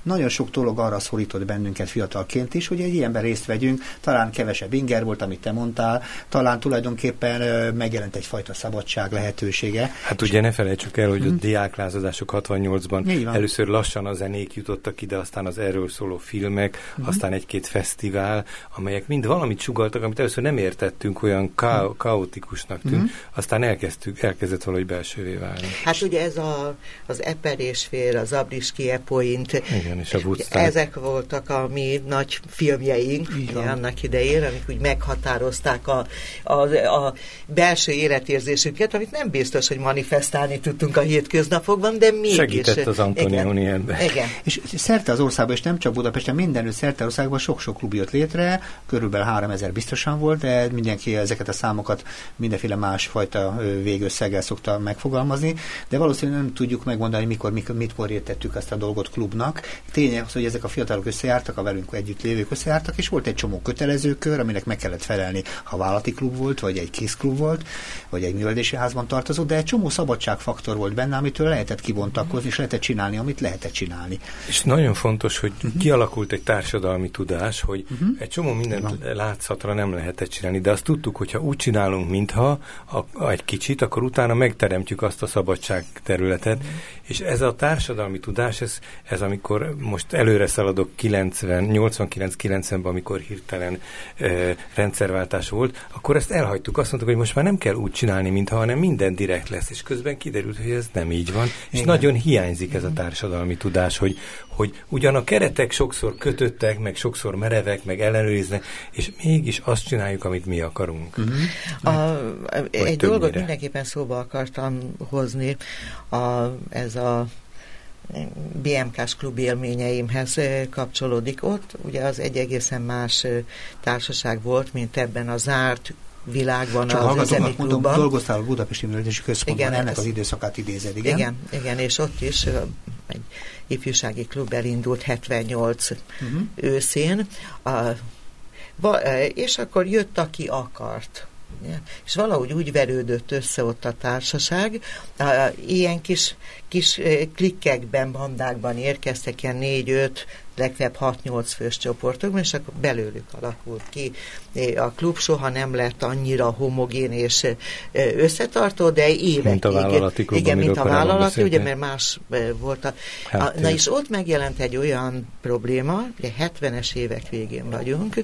nagyon sok dolog arra szorított bennünket, fiatal fiatalként is, hogy egy ilyenben részt vegyünk, talán kevesebb inger volt, amit te mondtál, talán tulajdonképpen megjelent egyfajta szabadság lehetősége.
Hát ugye ne felejtsük el, hogy a diáklázadások 68-ban először lassan a zenék jutottak ide, aztán az erről szóló filmek, hmm. aztán egy-két fesztivál, amelyek mind valamit sugaltak, amit először nem értettünk, olyan ka- hmm. kaotikusnak tűnt, aztán elkezdtük, elkezdett valahogy belsővé válni.
Hát ugye ez a, az Eperésfér, az Abriski Epoint,
Igen, és a
ezek voltak a mi nagy filmjeink annak idején, amik úgy meghatározták a, a, a belső életérzésünket, amit nem biztos, hogy manifestálni tudtunk a hétköznapokban, de mégis.
Segített az Antonioni
Igen. Igen.
És szerte az országban, és nem csak Budapesten, mindenütt szerte az országban sok-sok klub jött létre, körülbelül 3000 biztosan volt, de mindenki ezeket a számokat mindenféle másfajta végösszeggel szokta megfogalmazni, de valószínűleg nem tudjuk megmondani, mikor, mikor mit értettük ezt a dolgot klubnak. Tényleg az, hogy ezek a fiatalok összejártak, a velünk együtt lévők összejártak, és volt egy csomó kötelező kör, aminek meg kellett felelni, ha vállalati klub volt, vagy egy kézklub volt, vagy egy művelési házban tartozott, de egy csomó szabadságfaktor volt benne, amitől lehetett kibontakozni, és lehetett csinálni, amit lehetett csinálni.
És nagyon fontos, hogy uh-huh. kialakult egy társadalmi tudás, hogy uh-huh. egy csomó mindent Van. látszatra nem lehetett csinálni, de azt tudtuk, hogy ha úgy csinálunk, mintha a, a, egy kicsit, akkor utána megteremtjük azt a szabadság területet, uh-huh. és ez a társadalmi tudás, ez, ez amikor most előre szaladok 90, 89-90-ben, amikor hirtelen e, rendszerváltás volt, akkor ezt elhagytuk. Azt mondtuk, hogy most már nem kell úgy csinálni, mintha hanem minden direkt lesz, és közben kiderült, hogy ez nem így van, és Igen. nagyon hiányzik ez a társadalmi tudás, hogy, hogy ugyan a keretek sokszor kötöttek, meg sokszor merevek, meg ellenőriznek, és mégis azt csináljuk, amit mi akarunk.
Uh-huh. A, egy többnyire. dolgot mindenképpen szóba akartam hozni, a, ez a BMK-s klub élményeimhez kapcsolódik. Ott ugye az egy egészen más társaság volt, mint ebben a zárt világban
Csak az üzemi mondom, dolgoztál a Budapesti Művelési Központban, igen, ennek ez, az időszakát idézed, igen?
Igen, igen, és ott is egy ifjúsági klub elindult 78 uh-huh. Mhm. őszén, a, és akkor jött, aki akart. És valahogy úgy verődött össze ott a társaság, ilyen kis, kis klikkekben, bandákban érkeztek, ilyen négy-öt legfeljebb 6-8 fős csoportokban, és akkor belőlük alakult ki. A klub soha nem lett annyira homogén és összetartó, de évekig.
Mint a vállalati klub,
Igen, mint a vállalati, ugye, mert más volt a... Hát, na és ott megjelent egy olyan probléma, ugye 70-es évek végén vagyunk,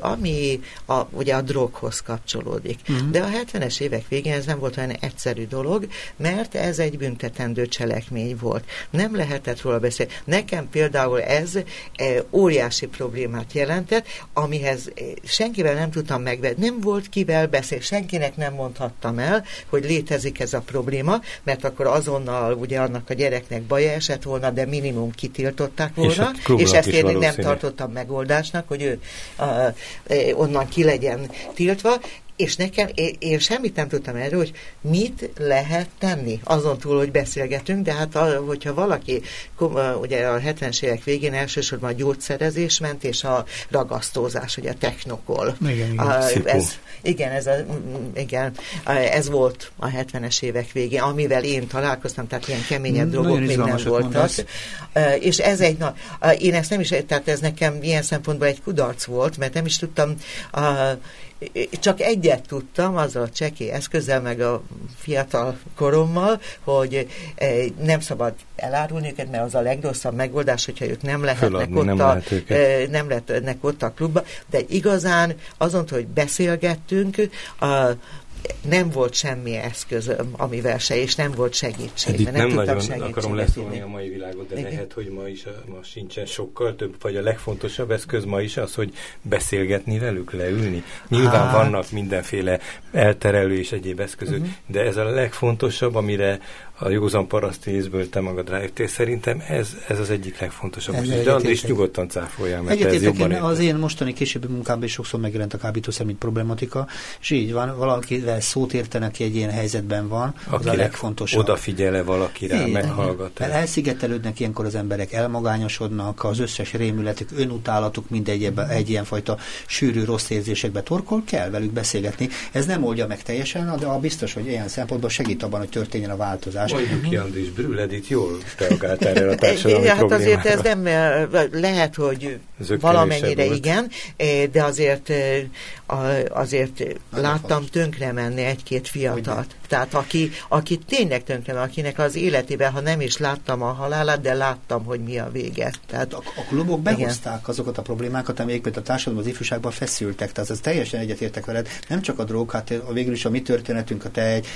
ami a, ugye a droghoz kapcsolódik. Uh-huh. De a 70-es évek végén ez nem volt olyan egyszerű dolog, mert ez egy büntetendő cselekmény volt. Nem lehetett róla beszélni. Nekem például ez e, óriási problémát jelentett, amihez e, senkivel nem tudtam megvedni, nem volt kivel beszélni, senkinek nem mondhattam el, hogy létezik ez a probléma, mert akkor azonnal ugye annak a gyereknek baja esett volna, de minimum kitiltották volna, és, és ezt én nem tartottam megoldásnak, hogy ő a, a, e, onnan ki legyen tiltva, és nekem, én, én semmit nem tudtam erről, hogy mit lehet tenni, azon túl, hogy beszélgetünk, de hát a, hogyha valaki, ugye a 70-es évek végén elsősorban a gyógyszerezés ment, és a ragasztózás, ugye a technokol.
Igen, igen.
A, ez, igen, ez, a, igen, ez volt a 70-es évek végén, amivel én találkoztam, tehát ilyen keményebb mm, drogok még nem voltak. Mondasz. És ez egy, na, én ezt nem is, tehát ez nekem ilyen szempontból egy kudarc volt, mert nem is tudtam csak egyet tudtam azzal a cseki eszközzel, meg a fiatal korommal, hogy eh, nem szabad elárulni őket, mert az a legrosszabb megoldás, hogyha ők nem lehetnek Föladni, ott, nem, a, lehet eh, nem lehetnek ott a klubban, de igazán azon, hogy beszélgettünk, a, nem volt semmi eszközöm, amivel se, és nem volt segítség.
Hát itt nem, nem nagyon akarom leszólni a mai világot, de Igen. lehet, hogy ma is ma sincsen sokkal több, vagy a legfontosabb eszköz ma is az, hogy beszélgetni velük, leülni. Nyilván hát. vannak mindenféle elterelő és egyéb eszközök, uh-huh. de ez a legfontosabb, amire a józan paraszti észből te magad rájöttél. Szerintem ez, ez az egyik legfontosabb. Ez de Andris nyugodtan cáfoljál, mert ez jobban
Az én mostani későbbi munkámban is sokszor megjelent a kábítószer, mint problematika, és így van, valakivel szót értenek, egy ilyen helyzetben van, az a legfontosabb.
Odafigyele valaki rá, Igen. meghallgat.
Mert elszigetelődnek ilyenkor az emberek, elmagányosodnak, az összes rémületük, önutálatuk mindegy egy ilyen fajta sűrű rossz érzésekbe torkol, kell velük beszélgetni. Ez nem oldja meg teljesen, de a biztos, hogy ilyen szempontból segít abban, hogy történjen a változás más.
Mondjuk ki, Andris Brül, Edith jól reagált erre a társadalmi
hát
problémára.
azért ez nem, lehet, hogy valamennyire volt. igen, de azért azért láttam tönkre menni egy-két fiatalt. Tehát aki, aki tényleg tönkre menni, akinek az életében, ha nem is láttam a halálát, de láttam, hogy mi a vége. Tehát,
a, a klubok behozták igen. azokat a problémákat, amelyek a társadalom az ifjúságban feszültek. Tehát az teljesen egyetértek veled. Nem csak a drog, hát végül is a mi történetünk, a te egy,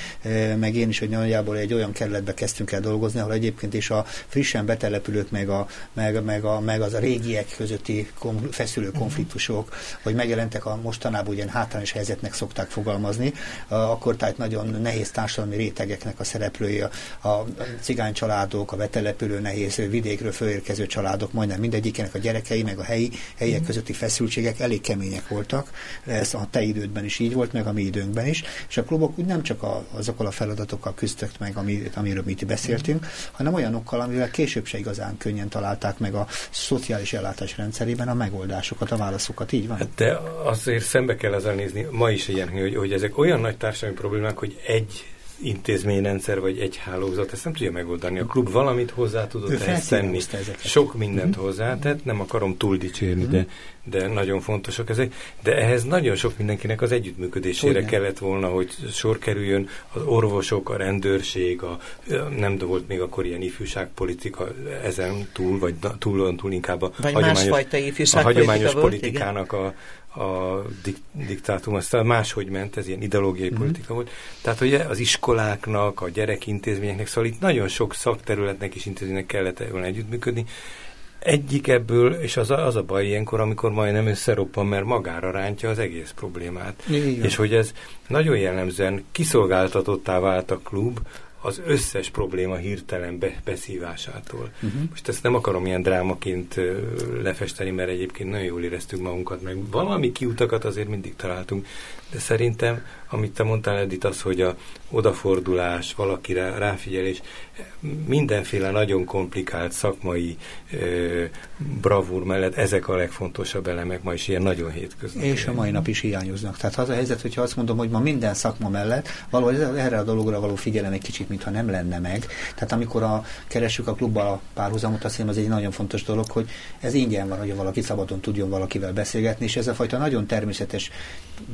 meg én is, hogy nagyjából egy olyan kerületbe kezdtünk el dolgozni, ahol egyébként is a frissen betelepülők, meg, a, meg, meg, a, meg az a régiek közötti kom, feszülő mhm. konfliktusok, hogy megjelentek a mostanában ilyen hátrányos helyzetnek szokták fogalmazni, akkor tehát nagyon nehéz társadalmi rétegeknek a szereplői, a, a cigány családok, a betelepülő nehéz vidékről fölérkező családok, majdnem mindegyikének a gyerekei, meg a helyi, helyiek mhm. közötti feszültségek elég kemények voltak. Ez a te idődben is így volt, meg a mi időnkben is. És a klubok úgy nem csak a, azokkal a feladatokkal küzdtek meg, ami, amiről mi itt beszéltünk, hanem olyanokkal, amivel később se igazán könnyen találták meg a szociális ellátás rendszerében a megoldásokat, a válaszokat. Így van?
De azért szembe kell ezzel nézni, ma is ilyen, hogy, hogy ezek olyan nagy társadalmi problémák, hogy egy intézményrendszer vagy egy hálózat ezt nem tudja megoldani. A klub valamit hozzá tudott ehhez tenni. Sok mindent uh-huh. hozzátett, nem akarom túl dicsérni, uh-huh. de, de nagyon fontosak ezek. De ehhez nagyon sok mindenkinek az együttműködésére Ugyan. kellett volna, hogy sor kerüljön az orvosok, a rendőrség, a, nem volt még akkor ilyen ifjúságpolitika ezen túl, vagy túl, túl inkább a
vagy hagyományos, a
hagyományos
volt,
politikának igen? a a dik, diktátum, aztán máshogy ment, ez ilyen ideológiai mm-hmm. politika volt. Tehát ugye az iskoláknak, a gyerekintézményeknek, szóval itt nagyon sok szakterületnek és intézménynek kellett volna együttműködni. Egyik ebből, és az a, az a baj ilyenkor, amikor majdnem összeroppan, mert magára rántja az egész problémát. Igen. És hogy ez nagyon jellemzően kiszolgáltatottá vált a klub, az összes probléma hirtelen be, beszívásától. Uh-huh. Most ezt nem akarom ilyen drámaként lefesteni, mert egyébként nagyon jól éreztük magunkat, meg valami kiutakat azért mindig találtunk, de szerintem, amit te mondtál, Edith, az, hogy a odafordulás, valakire ráfigyelés, mindenféle nagyon komplikált szakmai ö, bravúr mellett ezek a legfontosabb elemek ma is ilyen nagyon hétköznapi.
És a mai nap is hiányoznak. Tehát az a helyzet, hogyha azt mondom, hogy ma minden szakma mellett valahogy erre a dologra való figyelem egy kicsit, mintha nem lenne meg. Tehát amikor a, keresünk a klubban a párhuzamot, azt hiszem, az egy nagyon fontos dolog, hogy ez ingyen van, hogy valaki szabadon tudjon valakivel beszélgetni, és ez a fajta nagyon természetes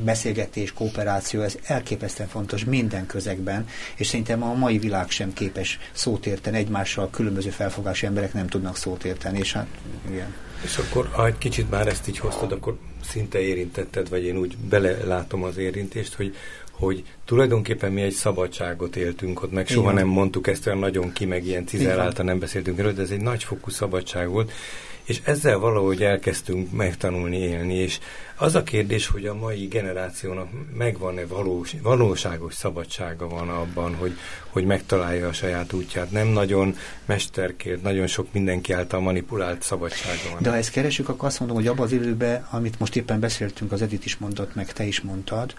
beszélgetés, kooperáció, ez elképesztően fontos minden közegben, és szerintem a mai világ sem képes szót érteni egymással, különböző felfogású emberek nem tudnak szót érteni, és hát igen.
És akkor, ha egy kicsit már ezt így hoztad, akkor szinte érintetted, vagy én úgy belelátom az érintést, hogy, hogy tulajdonképpen mi egy szabadságot éltünk ott, meg soha Igen. nem mondtuk ezt olyan nagyon ki, meg ilyen cizelláltan nem beszéltünk erről, de ez egy nagyfokú szabadság volt, és ezzel valahogy elkezdtünk megtanulni élni, és az a kérdés, hogy a mai generációnak megvan-e valós, valóságos szabadsága van abban, hogy, hogy megtalálja a saját útját. Nem nagyon mesterkért, nagyon sok mindenki által manipulált szabadsága van.
De ha ezt keresünk, akkor azt mondom, hogy abban az időben, amit most éppen beszéltünk, az Edith is mondott, meg te is mondtad,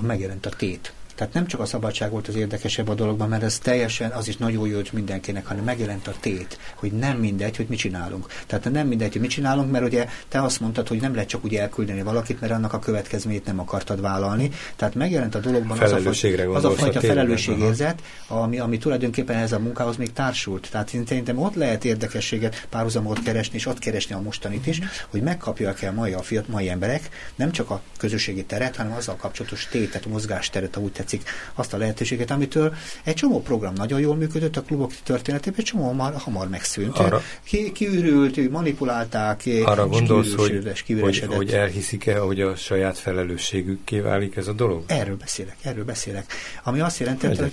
megjelent a tét. Tehát nem csak a szabadság volt az érdekesebb a dologban, mert ez teljesen, az is nagyon jó mindenkinek, hanem megjelent a tét, hogy nem mindegy, hogy mit csinálunk. Tehát nem mindegy, hogy mit csinálunk, mert ugye te azt mondtad, hogy nem lehet csak úgy elküldeni valakit, mert annak a következményét nem akartad vállalni. Tehát megjelent a dologban az a, fajta, az a fajta felelősségérzet, ami, ami tulajdonképpen ez a munkához még társult. Tehát én szerintem ott lehet érdekességet, párhuzamot keresni, és ott keresni a mostanit is, hogy megkapják el mai a fiat, mai emberek nem csak a közösségi teret, hanem azzal kapcsolatos tétet, mozgásteret, úgy tetszik, azt a lehetőséget, amitől egy csomó program nagyon jól működött a klubok történetében, egy csomó már hamar megszűnt. Arra, ki, kiürült, manipulálták,
arra gondolsz, hogy, hogy, hogy elhiszik-e, hogy a saját felelősségükké válik ez a dolog?
Erről beszélek, erről beszélek. Ami azt jelenti, hogy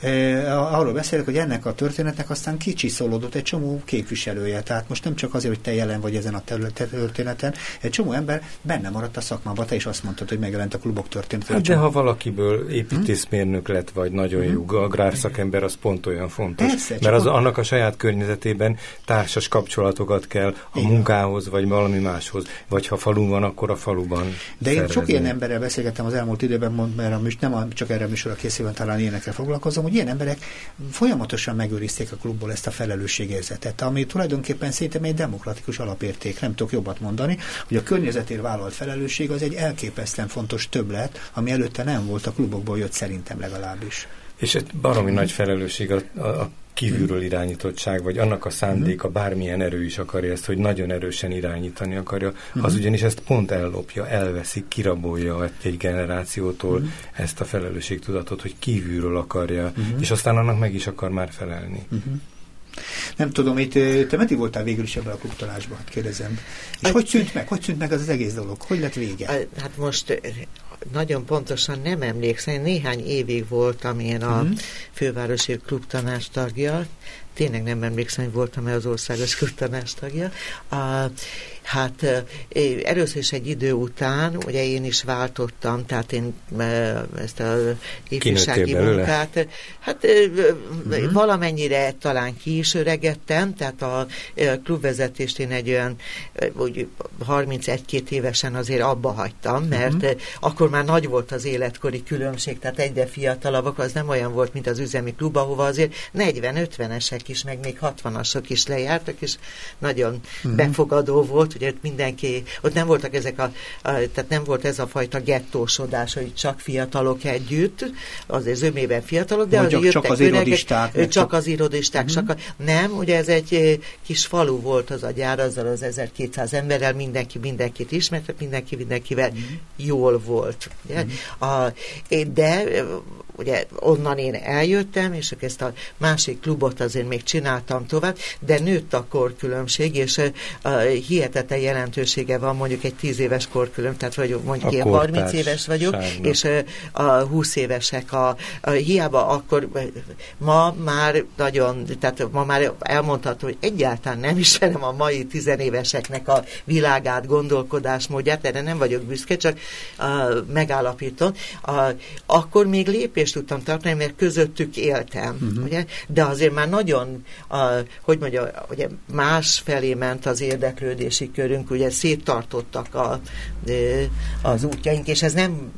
e, arról beszélek, hogy ennek a történetnek aztán kicsiszolódott egy csomó képviselője. Tehát most nem csak azért, hogy te jelen vagy ezen a történeten, egy csomó ember benne maradt a szakmában, te is azt mondtad, hogy megjelent a klubok története.
Hát de ha valakiből építészmérnök lett, vagy nagyon jó mhm. agrárszakember, az pont olyan fontos. Persze, mert az, annak a saját környezetében társas kapcsolatokat kell a Igen. munkához, vagy valami máshoz. Vagy ha falu van, akkor a faluban
De én szervezni. sok ilyen emberrel beszélgettem az elmúlt időben, mert most nem csak erre a műsorra készülve talán ilyenekkel foglalkozom, hogy ilyen emberek folyamatosan megőrizték a klubból ezt a felelősségérzetet, ami tulajdonképpen szerintem egy demokratikus alapérték, nem tudok jobbat mondani, hogy a környezetért vállalt felelősség az egy elképesztően fontos többlet, ami előtte nem volt a klubokból jött szerintem legalábbis.
És ez baromi nagy felelősség a, a, a kívülről irányítottság, vagy annak a szándéka, mhm. bármilyen erő is akarja ezt, hogy nagyon erősen irányítani akarja, uh-huh. az ugyanis ezt pont ellopja, elveszi, kirabolja egy generációtól uh-huh. ezt a felelősségtudatot, hogy kívülről akarja, uh-huh. és aztán annak meg is akar már felelni. Uh-huh.
Nem tudom, itt te meddig voltál végül is ebben a klubtalásban, hát kérdezem. És hát, hogy szűnt meg? Hogy szűnt meg az, az egész dolog? Hogy lett vége?
Hát most nagyon pontosan nem emlékszem, néhány évig voltam én a uh-huh. fővárosi klubtanás tagja, tényleg nem emlékszem, hogy voltam-e az országos klubtanás tagja. A, Hát először is egy idő után, ugye én is váltottam, tehát én ezt a ifjúsági munkát, hát uh-huh. valamennyire talán ki is öregettem, tehát a klubvezetést én egy olyan úgy 31-2 évesen azért abba hagytam, mert uh-huh. akkor már nagy volt az életkori különbség, tehát egyre fiatalabbak, az nem olyan volt, mint az üzemi klub, ahova azért 40-50-esek is, meg még 60-asok is lejártak, és nagyon uh-huh. befogadó volt, volt, ugye ott mindenki, ott nem voltak ezek a, a tehát nem volt ez a fajta gettósodás, hogy csak fiatalok együtt, azért zömében fiatalok, de
azért jöttek csak az irodisták.
Csak, az irodisták, uh-huh. csak a, nem, ugye ez egy kis falu volt az a gyár, azzal az 1200 emberrel, mindenki mindenkit ismert, mindenki mindenkivel uh-huh. jól volt. Ugye? Uh-huh. A, de ugye onnan én eljöttem, és ezt a másik klubot azért még csináltam tovább, de nőtt a korkülönbség, és uh, hihetetlen jelentősége van mondjuk egy 10 éves korkülönbség, tehát vagy mondjuk én 30 éves vagyok, sárnak. és a 20 évesek a, a hiába akkor ma már nagyon, tehát ma már elmondható, hogy egyáltalán nem ismerem a mai tizenéveseknek a világát, gondolkodásmódját, erre nem vagyok büszke, csak uh, megállapítom. Uh, akkor még lépés tudtam tartani, mert közöttük éltem, uh-huh. ugye? de azért már nagyon, a, hogy mondja, ugye más felé ment az érdeklődési körünk, ugye széttartottak a, az útjaink, és ez nem,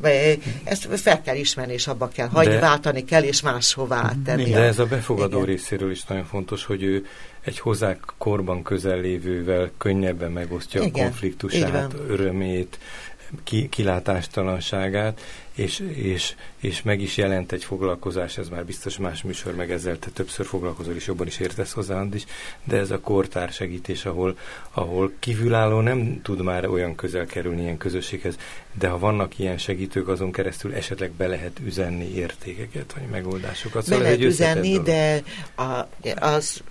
ezt fel kell ismerni, és abba kell hagyni, de, váltani kell, és máshová tenni.
De ez a befogadó Igen. részéről is nagyon fontos, hogy ő egy hozzá korban közel lévővel könnyebben megosztja Igen, a konfliktusát, örömét, ki, kilátástalanságát, és, és, és meg is jelent egy foglalkozás, ez már biztos más műsor, meg ezzel te többször foglalkozol, és jobban is értesz hozzá is, de ez a kortár segítés, ahol, ahol kívülálló nem tud már olyan közel kerülni ilyen közösséghez, de ha vannak ilyen segítők, azon keresztül esetleg be lehet üzenni értékeket, vagy megoldásokat.
Szóval be lehet üzenni, dolog. de a, az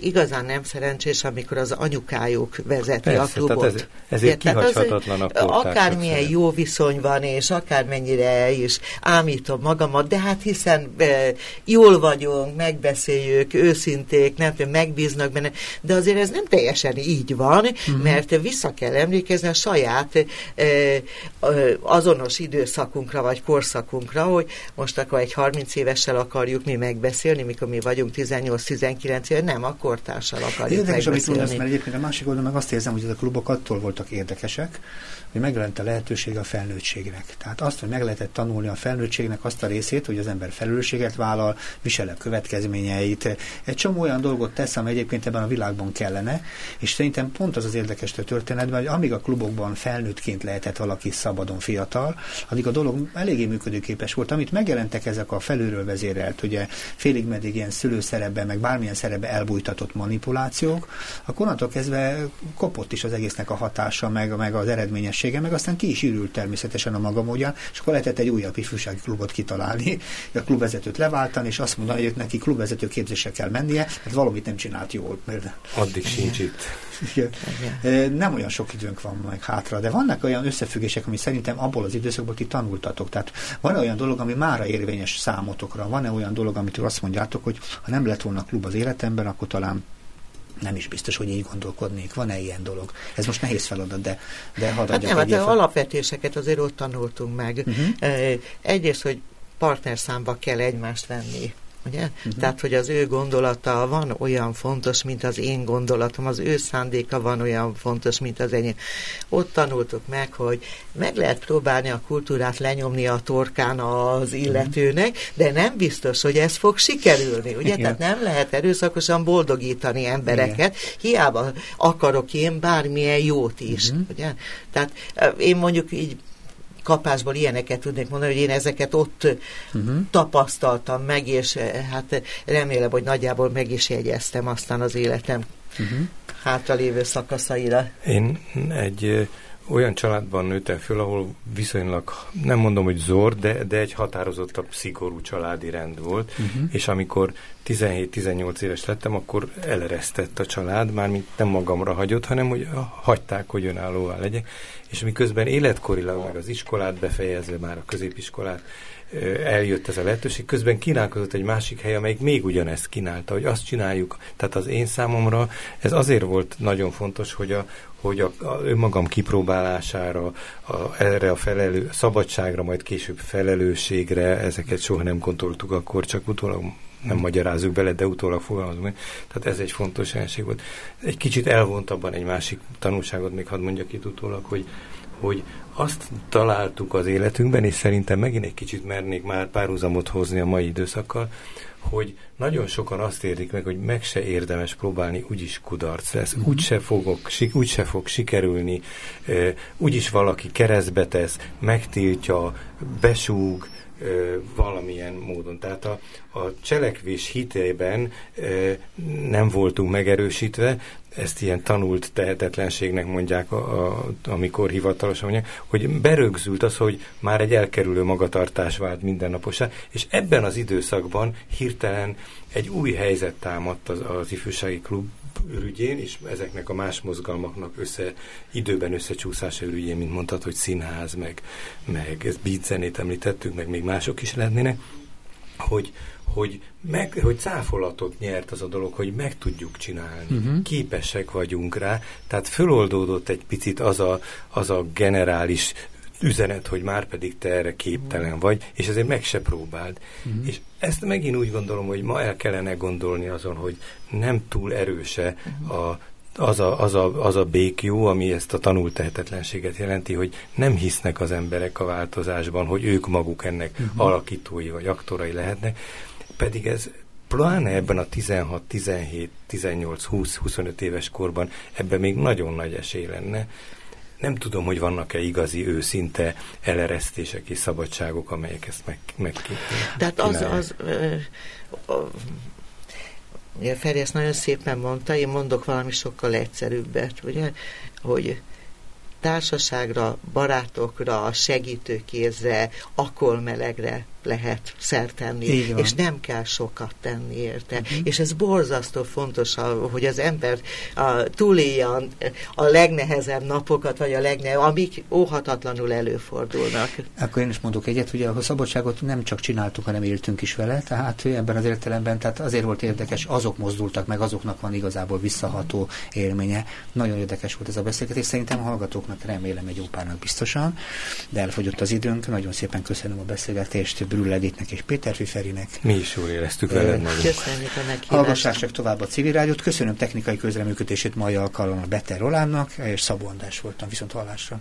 igazán nem szerencsés, amikor az anyukájuk vezeti Persze, a klubot.
Ez, ezért kihagyhatatlan a
Akármilyen jó viszony van, és akármennyire is ámítom magamat, de hát hiszen e, jól vagyunk, megbeszéljük, őszinték, nem tudom, megbíznak benne, de azért ez nem teljesen így van, uh-huh. mert vissza kell emlékezni a saját e, azonos időszakunkra, vagy korszakunkra, hogy most akkor egy 30 évessel akarjuk mi megbeszélni, mikor mi vagyunk 18-19 éve, nem, a kortársal akarjuk
Érdekes, amit mondasz, mert egyébként a másik oldalon meg azt érzem, hogy ez a klubok attól voltak érdekesek, hogy megjelent a lehetőség a felnőttségnek. Tehát azt, hogy meg lehetett tanulni a felnőttségnek azt a részét, hogy az ember felelősséget vállal, visel a következményeit. Egy csomó olyan dolgot tesz, ami egyébként ebben a világban kellene, és szerintem pont az az érdekes a történetben, hogy amíg a klubokban felnőttként lehetett valaki szabadon fiatal, addig a dolog eléggé működőképes volt. Amit megjelentek ezek a felülről vezérelt, ugye félig meddig ilyen szülőszerepben, meg bármilyen szerepben elbújtatott manipulációk, akkor onnantól kezdve kopott is az egésznek a hatása, meg, meg az eredményes tevékenysége, meg aztán ki is ürült természetesen a maga módján, és akkor lehetett egy újabb ifjúsági klubot kitalálni, a klubvezetőt leváltani, és azt mondani, hogy neki klubvezető képzésre kell mennie, hát valamit nem csinált jól. Mert...
Addig sincs itt.
Igen. Nem olyan sok időnk van meg hátra, de vannak olyan összefüggések, ami szerintem abból az időszakból ti tanultatok. Tehát van olyan dolog, ami mára érvényes számotokra, van-e olyan dolog, amit azt mondjátok, hogy ha nem lett volna klub az életemben, akkor talán nem is biztos, hogy így gondolkodnék. Van-e ilyen dolog? Ez most nehéz feladat, de, de hadd
hát nem, hát de alapvetéseket azért ott tanultunk meg. Uh-huh. Egyrészt, hogy partnerszámba kell egymást venni ugye? Uh-huh. Tehát, hogy az ő gondolata van olyan fontos, mint az én gondolatom, az ő szándéka van olyan fontos, mint az enyém. Ott tanultuk meg, hogy meg lehet próbálni a kultúrát lenyomni a torkán az illetőnek, de nem biztos, hogy ez fog sikerülni, ugye? Igen. Tehát nem lehet erőszakosan boldogítani embereket, Igen. hiába akarok én bármilyen jót is, uh-huh. ugye? Tehát én mondjuk így kapásból ilyeneket tudnék mondani, hogy én ezeket ott uh-huh. tapasztaltam meg, és hát remélem, hogy nagyjából meg is jegyeztem aztán az életem uh-huh. hátralévő szakaszaira.
Én egy olyan családban nőttem föl, ahol viszonylag, nem mondom, hogy zord, de, de egy határozottabb, szigorú családi rend volt, uh-huh. és amikor 17-18 éves lettem, akkor eleresztett a család, mármint nem magamra hagyott, hanem hogy hagyták, hogy önállóvá legyek, és miközben életkorilag meg az iskolát befejezve, már a középiskolát, eljött ez a lehetőség. Közben kínálkozott egy másik hely, amelyik még ugyanezt kínálta, hogy azt csináljuk. Tehát az én számomra ez azért volt nagyon fontos, hogy a, hogy a, a önmagam kipróbálására, a, erre a felelő, szabadságra, majd később felelősségre, ezeket soha nem gondoltuk akkor, csak utólag nem magyarázzuk bele, de utólag fogalmazunk. Tehát ez egy fontos jelenség volt. Egy kicsit elvontabban egy másik tanulságot még hadd mondjak itt utólag, hogy, hogy azt találtuk az életünkben, és szerintem megint egy kicsit mernék már párhuzamot hozni a mai időszakkal, hogy nagyon sokan azt érdik meg, hogy meg se érdemes próbálni, úgyis kudarc lesz, mm-hmm. úgyse, fogok, úgyse fog sikerülni, úgyis valaki keresztbe tesz, megtiltja, besúg, valamilyen módon. Tehát a, a cselekvés hitében nem voltunk megerősítve, ezt ilyen tanult tehetetlenségnek mondják, a, a, amikor hivatalosan mondják, hogy berögzült az, hogy már egy elkerülő magatartás vált mindennaposá, és ebben az időszakban hirtelen egy új helyzet támadt az, az ifjúsági klub ürügyén, és ezeknek a más mozgalmaknak össze, időben összecsúszása ürügyén, mint mondtad, hogy színház, meg, meg beat zenét említettük, meg még mások is lennének, hogy, hogy, meg, hogy cáfolatot nyert az a dolog, hogy meg tudjuk csinálni, uh-huh. képesek vagyunk rá, tehát föloldódott egy picit az a, az a generális üzenet, hogy már pedig te erre képtelen vagy, és ezért meg se próbáld. Uh-huh. És ezt megint úgy gondolom, hogy ma el kellene gondolni azon, hogy nem túl erőse uh-huh. a az a, az, a, az a békjó, ami ezt a tanult tehetetlenséget jelenti, hogy nem hisznek az emberek a változásban, hogy ők maguk ennek uh-huh. alakítói vagy aktorai lehetnek, pedig ez pláne ebben a 16, 17, 18, 20, 25 éves korban ebben még nagyon nagy esély lenne. Nem tudom, hogy vannak-e igazi, őszinte eleresztések és szabadságok, amelyek ezt meg, meg
Tehát az, az ö, ö, Feri ezt nagyon szépen mondta, én mondok valami sokkal egyszerűbbet, ugye, hogy társaságra, barátokra, segítőkézre, akolmelegre lehet szert tenni, és nem kell sokat tenni érte. Uh-huh. És ez borzasztó fontos, hogy az ember a, túlélje a legnehezebb napokat, vagy a legnehezebb, amik óhatatlanul előfordulnak.
Akkor én is mondok egyet, hogy a szabadságot nem csak csináltuk, hanem éltünk is vele, tehát ebben az értelemben, tehát azért volt érdekes, azok mozdultak meg, azoknak van igazából visszaható élménye. Nagyon érdekes volt ez a beszélgetés, szerintem a hallgatóknak remélem egy ópának biztosan, de elfogyott az időnk, nagyon szépen köszönöm a beszélgetést, Brüll Editnek és Péter Fiferinek.
Mi is jól éreztük veled
magunk. Köszönjük a meghívást.
Hallgassák csak tovább a civil rádiót. Köszönöm technikai közreműködését mai alkalommal Better Rolánnak, és Szabó András voltam. Viszont hallásra.